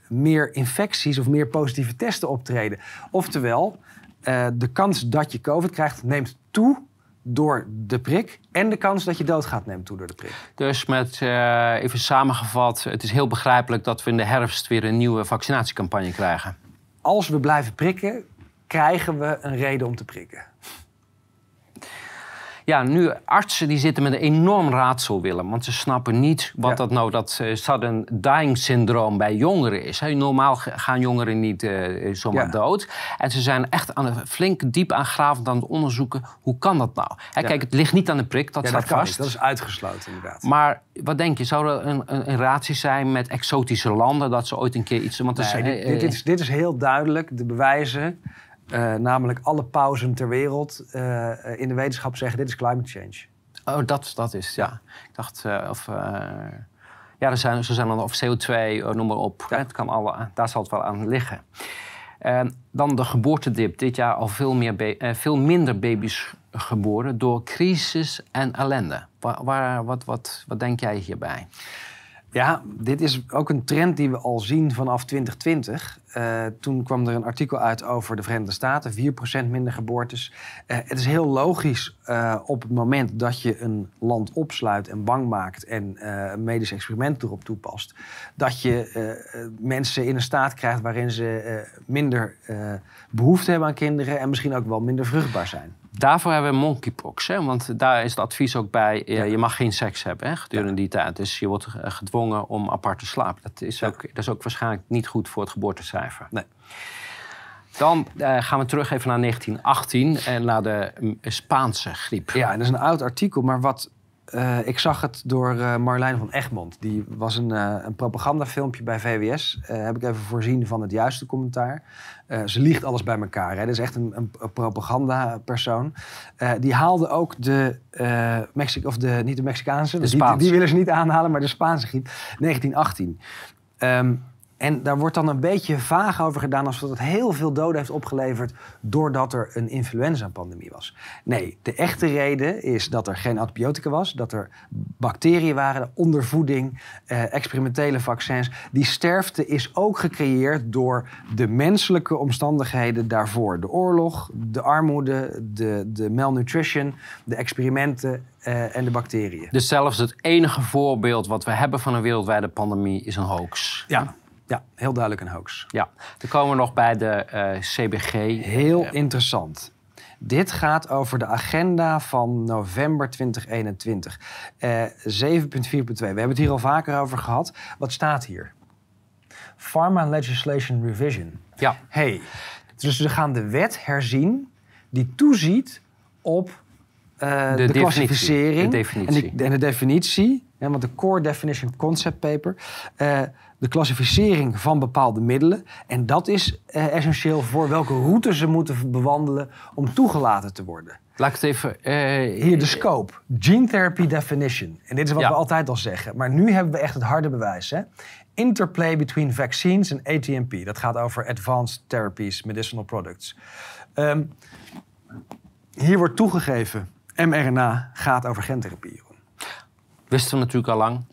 meer infecties of meer positieve testen optreden. Oftewel, uh, de kans dat je COVID krijgt neemt toe door de prik. En de kans dat je doodgaat neemt toe door de prik. Dus met, uh, even samengevat, het is heel begrijpelijk dat we in de herfst weer een nieuwe vaccinatiecampagne krijgen. Als we blijven prikken, krijgen we een reden om te prikken. Ja, nu artsen die zitten met een enorm raadsel, Willem. Want ze snappen niet wat Ja. dat nou dat eh, sudden dying syndroom bij jongeren is. Hè. Normaal gaan jongeren niet eh, zomaar Ja. dood. En ze zijn echt aan flink diep aangravend aan het onderzoeken. Hoe kan dat nou? Ja. Kijk, het ligt niet aan de prik, dat staat dat vast. Dat is uitgesloten inderdaad. Maar wat denk je, zou er een, een, een relatie zijn met exotische landen... dat ze ooit een keer iets... Want Nee, is, eh, dit, dit is, dit is heel duidelijk. De bewijzen, eh, namelijk alle pauzen ter wereld eh, in de wetenschap zeggen dit is climate change. Oh, dat, dat is, ja. Ik dacht, eh, of... ja, er zijn, zo zijn er of CO2, eh, noem maar op. Het kan alle, daar zal het wel aan liggen. Eh, dan de geboortedip. Dit jaar al veel, meer veel minder baby's geboren door crisis en ellende. Waar, waar- wat, wat, wat denk jij hierbij? Ja, dit is ook een trend die we al zien vanaf 2020. Eh, toen kwam er een artikel uit over de Verenigde Staten, 4% minder geboortes. Eh, het is heel logisch eh, op het moment dat je een land opsluit en bang maakt en een medisch experiment erop toepast, dat je mensen in een staat krijgt waarin ze minder eh, behoefte hebben aan kinderen en misschien ook wel minder vruchtbaar zijn. Daarvoor hebben we monkeypox. Hè? Want daar is het advies ook bij... eh, Ja. je mag geen seks hebben hè, gedurende die tijd. Dus je wordt eh, gedwongen om apart te slapen. Dat is, Ja. ook, dat is ook waarschijnlijk niet goed voor het geboortecijfer. Nee. Dan eh, gaan we terug even naar 1918 en naar de mm, Spaanse griep. Ja, en dat is een oud artikel, maar wat. Eh, ik zag het door eh, Marlijn van Egmond. Die was een, eh, een propagandafilmpje bij VWS. Heb ik even voorzien van het juiste commentaar. Ze liegt alles bij elkaar. Hè. Dat is echt een, een, propagandapersoon. Die haalde ook de, eh Mexi of de, niet de Mexicaanse, die, die willen ze niet aanhalen, maar de Spaanse griep, 1918. Ehm, en daar wordt dan een beetje vaag over gedaan alsof het heel veel doden heeft opgeleverd doordat er een influenza-pandemie was. Nee, de echte reden is dat er geen antibiotica was, dat er bacteriën waren, ondervoeding, eh, experimentele vaccins. Die sterfte is ook gecreëerd door de menselijke omstandigheden daarvoor. De oorlog, de armoede, de, de malnutrition, de experimenten eh, en de bacteriën. Dus zelfs het enige voorbeeld wat we hebben van een wereldwijde pandemie is een hoax. Ja, ja heel duidelijk een hoax. Ja. Dan komen we nog bij de eh, CBG. Heel interessant. Dit gaat over de agenda van november 2021. Eh 7.4.2. We hebben het hier al vaker over gehad. Wat staat hier? Pharma Legislation Revision. ja. Hey, dus ze gaan de wet herzien die toeziet op eh, de, definitie. klassificering De definitie. En, de, en de definitie, hè, want de Core Definition Concept Paper, eh, de klassificering van bepaalde middelen. En dat is eh, essentieel voor welke route ze moeten bewandelen om toegelaten te worden. Laat ik het even... eh, Hier de scope, Gene Therapy Definition. En dit is wat Ja. we altijd al zeggen. Maar nu hebben we echt het harde bewijs. Hè? Interplay between vaccines en ATMP. Dat gaat over Advanced Therapies, Medicinal Products. Ehm, hier wordt toegegeven, mRNA gaat over gentherapie. Wisten we natuurlijk al lang.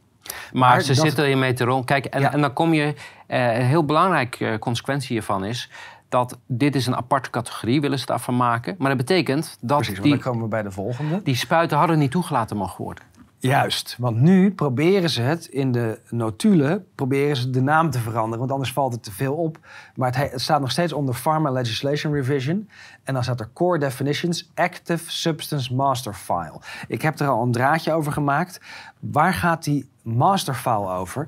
Maar, Maar ze dat- zitten te rond. Kijk, en, Ja. en dan kom je... eh, een heel belangrijke eh, consequentie hiervan is... dat dit is een aparte categorie, willen ze daarvan maken. Maar dat betekent dat Precies, die, dan komen we bij de volgende. die spuiten hadden niet toegelaten mogen worden. Juist, want nu proberen ze het in de notulen, proberen ze de naam te veranderen, want anders valt het te veel op. Maar het, he- het staat nog steeds onder Pharma Legislation Revision. En dan staat er Core Definitions Active Substance Master File. Ik heb er al een draadje over gemaakt. Waar gaat die master file over?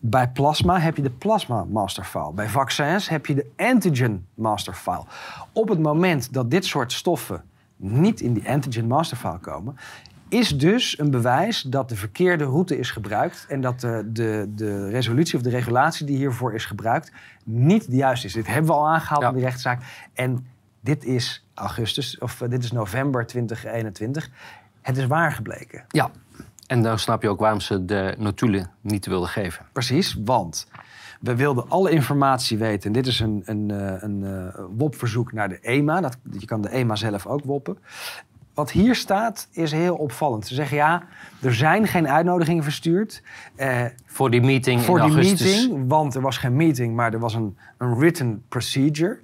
Bij plasma heb je de plasma master file. Bij vaccins heb je de antigen master file. Op het moment dat dit soort stoffen niet in die antigen master file komen, is dus een bewijs dat de verkeerde route is gebruikt en dat de, de, de resolutie of de regulatie die hiervoor is gebruikt niet de juiste is. Dit hebben we al aangehaald Ja. in de rechtszaak. En dit is augustus, of eh, dit is november 2021. Het is waar gebleken. Ja. En dan snap je ook waarom ze de notulen niet wilden geven. Precies, want we wilden alle informatie weten. En dit is een, een, eh, een eh, WOP-verzoek naar de EMA. Dat, je kan de EMA zelf ook woppen. Wat hier staat is heel opvallend. Ze zeggen ja, er zijn geen uitnodigingen verstuurd eh, Voor die meeting voor in die augustus. meeting. Want er was geen meeting, maar er was een, een written procedure.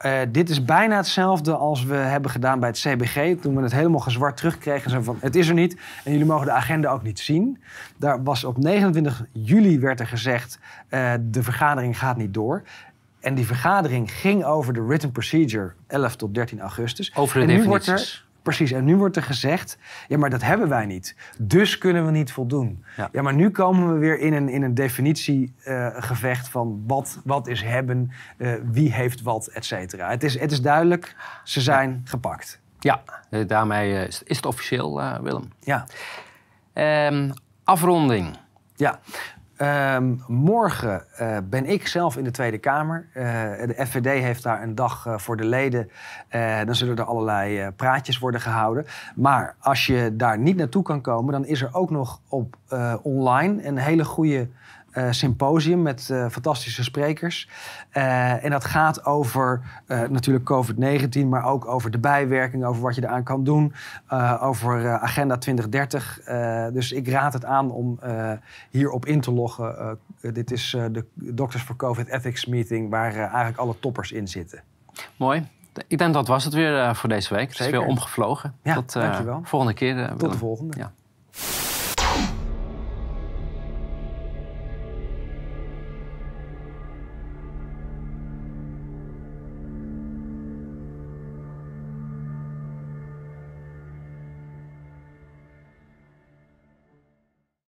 Eh, dit is bijna hetzelfde als we hebben gedaan bij het CBG. Toen we het helemaal gezwart terugkregen. Zo van, het is er niet en jullie mogen de agenda ook niet zien. Daar was op 29 juli werd er gezegd... eh, de vergadering gaat niet door. En die vergadering ging over de written procedure 11 tot 13 augustus. Over de en nu wordt er definities. Precies, en nu wordt er gezegd, ja, maar dat hebben wij niet. Dus kunnen we niet voldoen. Ja. Ja, maar nu komen we weer in een, in een definitiegevecht van wat, wat is hebben, eh, wie heeft wat, et cetera. Het is, het is duidelijk, ze zijn gepakt. Ja, eh, daarmee eh, is, is het officieel, eh, Willem. Ja, Ehm, afronding. ja. Ehm, morgen eh, ben ik zelf in de Tweede Kamer. Eh, de FVD heeft daar een dag eh, voor de leden. Dan zullen er allerlei praatjes worden gehouden. Maar als je daar niet naartoe kan komen, dan is er ook nog op online een hele goede eh, symposium met eh, fantastische sprekers. Eh, en dat gaat over natuurlijk COVID-19, maar ook over de bijwerking, over wat je eraan kan doen, over Agenda 2030. Eh, dus ik raad het aan om hierop in te loggen. Dit is de Doctors for COVID Ethics Meeting, waar eigenlijk alle toppers in zitten. Mooi. Ik denk dat was het weer voor deze week. Het is weer omgevlogen. Ja, Tot dankjewel. volgende keer. Tot de volgende. Ja.